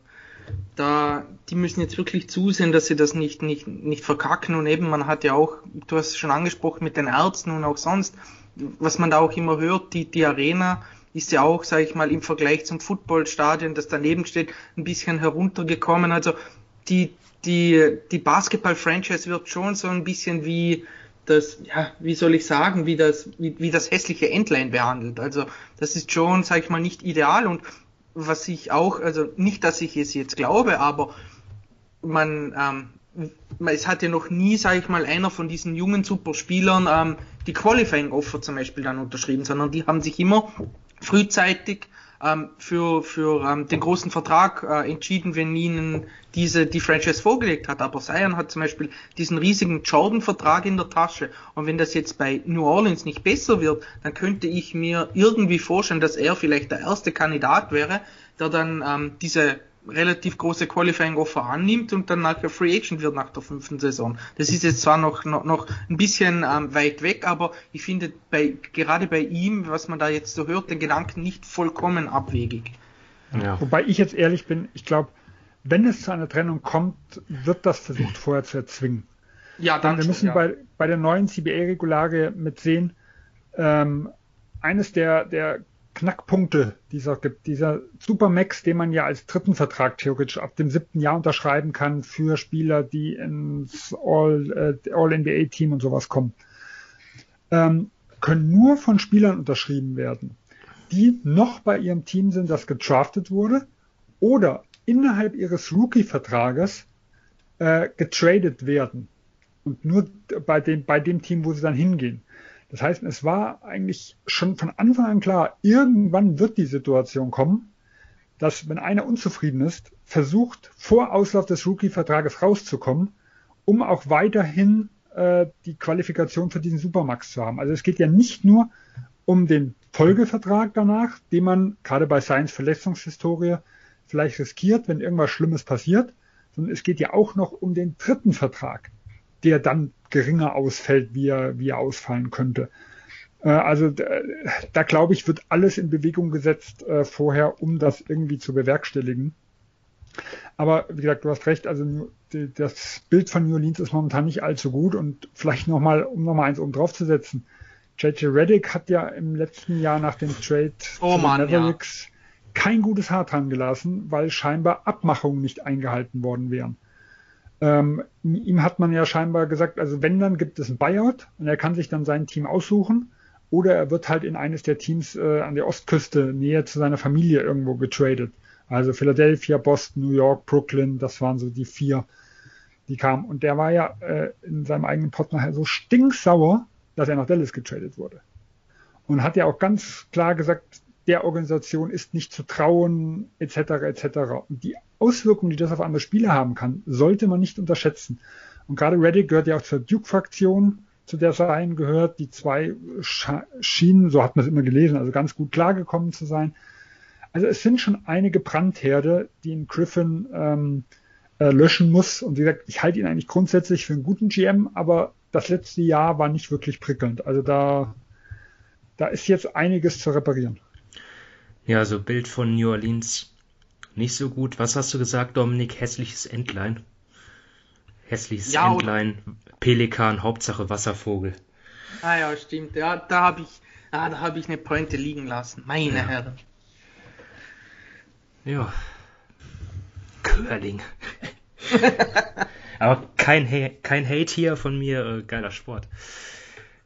da, die müssen jetzt wirklich zusehen, dass sie das nicht, nicht, nicht verkacken. Und eben, man hat ja auch, du hast es schon angesprochen, mit den Ärzten und auch sonst, was man da auch immer hört, die, die Arena ist ja auch, sage ich mal, im Vergleich zum Footballstadion, das daneben steht, ein bisschen heruntergekommen. Also die, die, die Basketball-Franchise wird schon so ein bisschen wie das, ja, wie soll ich sagen, wie das, wie, wie das hässliche Entlein behandelt. Also das ist schon, sage ich mal, nicht ideal und was ich auch, also nicht, dass ich es jetzt glaube, aber man, ähm, es hat ja noch nie, sage ich mal, einer von diesen jungen Superspielern ähm, die Qualifying Offer zum Beispiel dann unterschrieben, sondern die haben sich immer frühzeitig ähm, für, für ähm, den großen Vertrag äh, entschieden, wenn ihnen diese die Franchise vorgelegt hat. Aber Zion hat zum Beispiel diesen riesigen Jordan-Vertrag in der Tasche. Und wenn das jetzt bei New Orleans nicht besser wird, dann könnte ich mir irgendwie vorstellen, dass er vielleicht der erste Kandidat wäre, der dann ähm, diese relativ große Qualifying Offer annimmt und dann nachher Free Agent wird nach der fünften Saison. Das ist jetzt zwar noch, noch, noch ein bisschen ähm, weit weg, aber ich finde bei, gerade bei ihm, was man da jetzt so hört, den Gedanken nicht vollkommen abwegig. Ja. Wobei ich jetzt ehrlich bin, ich glaube, wenn es zu einer Trennung kommt, wird das versucht vorher zu erzwingen. Ja, dann wir müssen ja. bei, bei der neuen CBA-Regulare mit sehen, ähm, eines der, der Knackpunkte dieser, dieser Supermax, den man ja als dritten Vertrag theoretisch ab dem siebten Jahr unterschreiben kann für Spieler, die ins All-NBA-Team All und sowas kommen, ähm, können nur von Spielern unterschrieben werden, die noch bei ihrem Team sind, das gedraftet wurde oder innerhalb ihres Rookie-Vertrages äh, getradet werden. Und nur bei dem, bei dem Team, wo sie dann hingehen. Das heißt, es war eigentlich schon von Anfang an klar, irgendwann wird die Situation kommen, dass wenn einer unzufrieden ist, versucht vor Auslauf des Rookie-Vertrages rauszukommen, um auch weiterhin äh, die Qualifikation für diesen Supermax zu haben. Also es geht ja nicht nur um den Folgevertrag danach, den man gerade bei Science Verletzungshistorie vielleicht riskiert, wenn irgendwas Schlimmes passiert, sondern es geht ja auch noch um den dritten Vertrag, der dann geringer ausfällt, wie er, wie er ausfallen könnte. Äh, also da, da glaube ich, wird alles in Bewegung gesetzt äh, vorher, um das irgendwie zu bewerkstelligen. Aber wie gesagt, du hast recht, also die, das Bild von New Orleans ist momentan nicht allzu gut und vielleicht nochmal, um nochmal eins oben drauf zu setzen. JJ Reddick hat ja im letzten Jahr nach dem Trade oh, zu Mann, Mavericks ja. kein gutes Haar dran gelassen, weil scheinbar Abmachungen nicht eingehalten worden wären. Ähm, ihm hat man ja scheinbar gesagt, also wenn, dann gibt es ein Buyout und er kann sich dann sein Team aussuchen oder er wird halt in eines der Teams äh, an der Ostküste näher zu seiner Familie irgendwo getradet. Also Philadelphia, Boston, New York, Brooklyn, das waren so die vier, die kamen. Und der war ja äh, in seinem eigenen Pod nachher so stinksauer, dass er nach Dallas getradet wurde. Und hat ja auch ganz klar gesagt, der Organisation ist nicht zu trauen, etc. etc. Und die Auswirkungen, die das auf andere Spieler haben kann, sollte man nicht unterschätzen. Und gerade Reddick gehört ja auch zur Duke-Fraktion, zu der Verein gehört. Die zwei schienen, so hat man es immer gelesen, also ganz gut klargekommen zu sein. Also es sind schon einige Brandherde, die in Griffin ähm, äh, löschen muss. Und wie gesagt, ich halte ihn eigentlich grundsätzlich für einen guten GM, aber das letzte Jahr war nicht wirklich prickelnd. Also da, da ist jetzt einiges zu reparieren. Ja, so Bild von New Orleans nicht so gut. Was hast du gesagt, Dominik? Hässliches Entlein. Hässliches ja, Entlein. Pelikan, Hauptsache Wasservogel. Ah ja, stimmt. Ja, da habe ich, ah, da habe ich eine Pointe liegen lassen. Meine ja. Herren. Ja. Curling. Aber kein, ha kein Hate hier von mir, äh, geiler Sport.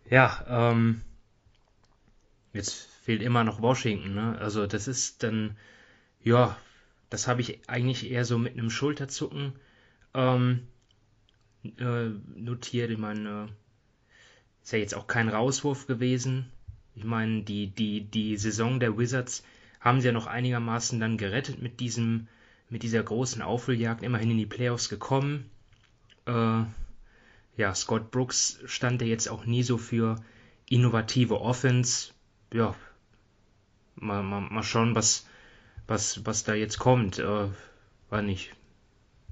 Ja, ähm, jetzt fehlt immer noch Washington, ne? Also das ist dann, ja, das habe ich eigentlich eher so mit einem Schulterzucken ähm, äh, notiert. Ich meine, äh, ist ja jetzt auch kein Rauswurf gewesen. Ich meine, die, die, die Saison der Wizards haben sie ja noch einigermaßen dann gerettet mit diesem, mit dieser großen Aufholjagd, immerhin in die Playoffs gekommen. Äh, ja, Scott Brooks stand ja jetzt auch nie so für innovative Offense. Ja, mal, mal, mal schauen, was, was, was da jetzt kommt. Äh, war nicht.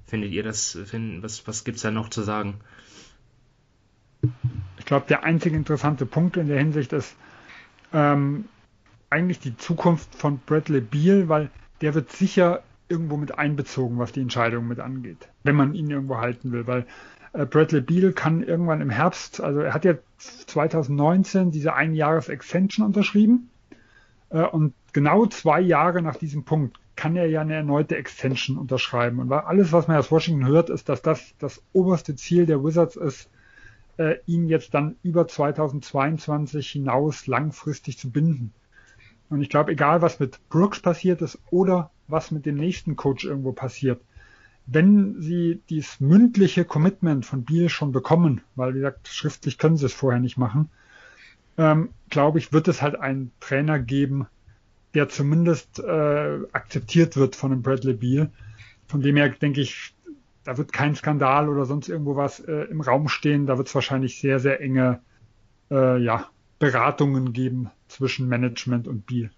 Findet ihr das, find, was, was gibt's da noch zu sagen? Ich glaube, der einzige interessante Punkt in der Hinsicht ist ähm, eigentlich die Zukunft von Bradley Beal, weil der wird sicher irgendwo mit einbezogen, was die Entscheidung mit angeht, wenn man ihn irgendwo halten will, weil äh, Bradley Beal kann irgendwann im Herbst, also er hat ja 2019 diese Einjahres-Extension unterschrieben und genau zwei Jahre nach diesem Punkt kann er ja eine erneute Extension unterschreiben. Und alles, was man aus Washington hört, ist, dass das das oberste Ziel der Wizards ist, äh, ihn jetzt dann über 2022 hinaus langfristig zu binden. Und ich glaube, egal was mit Brooks passiert ist oder was mit dem nächsten Coach irgendwo passiert, wenn sie dieses mündliche Commitment von Biel schon bekommen, weil wie gesagt, schriftlich können sie es vorher nicht machen, ähm, glaube ich, wird es halt einen Trainer geben, der zumindest äh, akzeptiert wird von dem Bradley Beal. Von dem her denke ich, da wird kein Skandal oder sonst irgendwo was äh, im Raum stehen. Da wird es wahrscheinlich sehr, sehr enge äh, ja, Beratungen geben zwischen Management und Beal.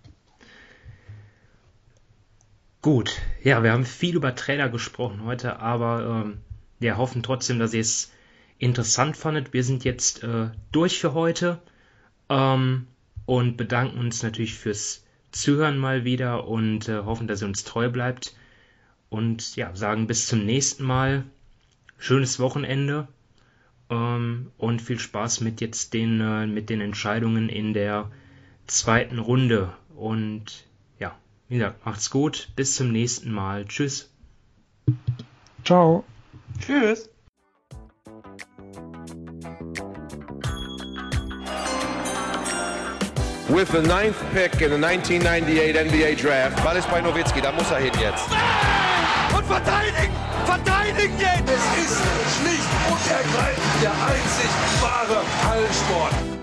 Gut, ja, wir haben viel über Trainer gesprochen heute, aber ähm, wir hoffen trotzdem, dass ihr es interessant fandet. Wir sind jetzt äh, durch für heute ähm, und bedanken uns natürlich fürs Zuhören mal wieder und äh, hoffen, dass ihr uns treu bleibt. Und ja, sagen bis zum nächsten Mal. Schönes Wochenende ähm, und viel Spaß mit jetzt den, äh, mit den Entscheidungen in der zweiten Runde. Und ja, wie gesagt, macht's gut. Bis zum nächsten Mal. Tschüss. Ciao. Tschüss. With the ninth pick in the 1998 NBA Draft. Ball ist bei Nowitzki, da muss er hin jetzt. Und verteidigen! Verteidigen jetzt! Es ist schlicht und ergreifend der einzig wahre Hallensport.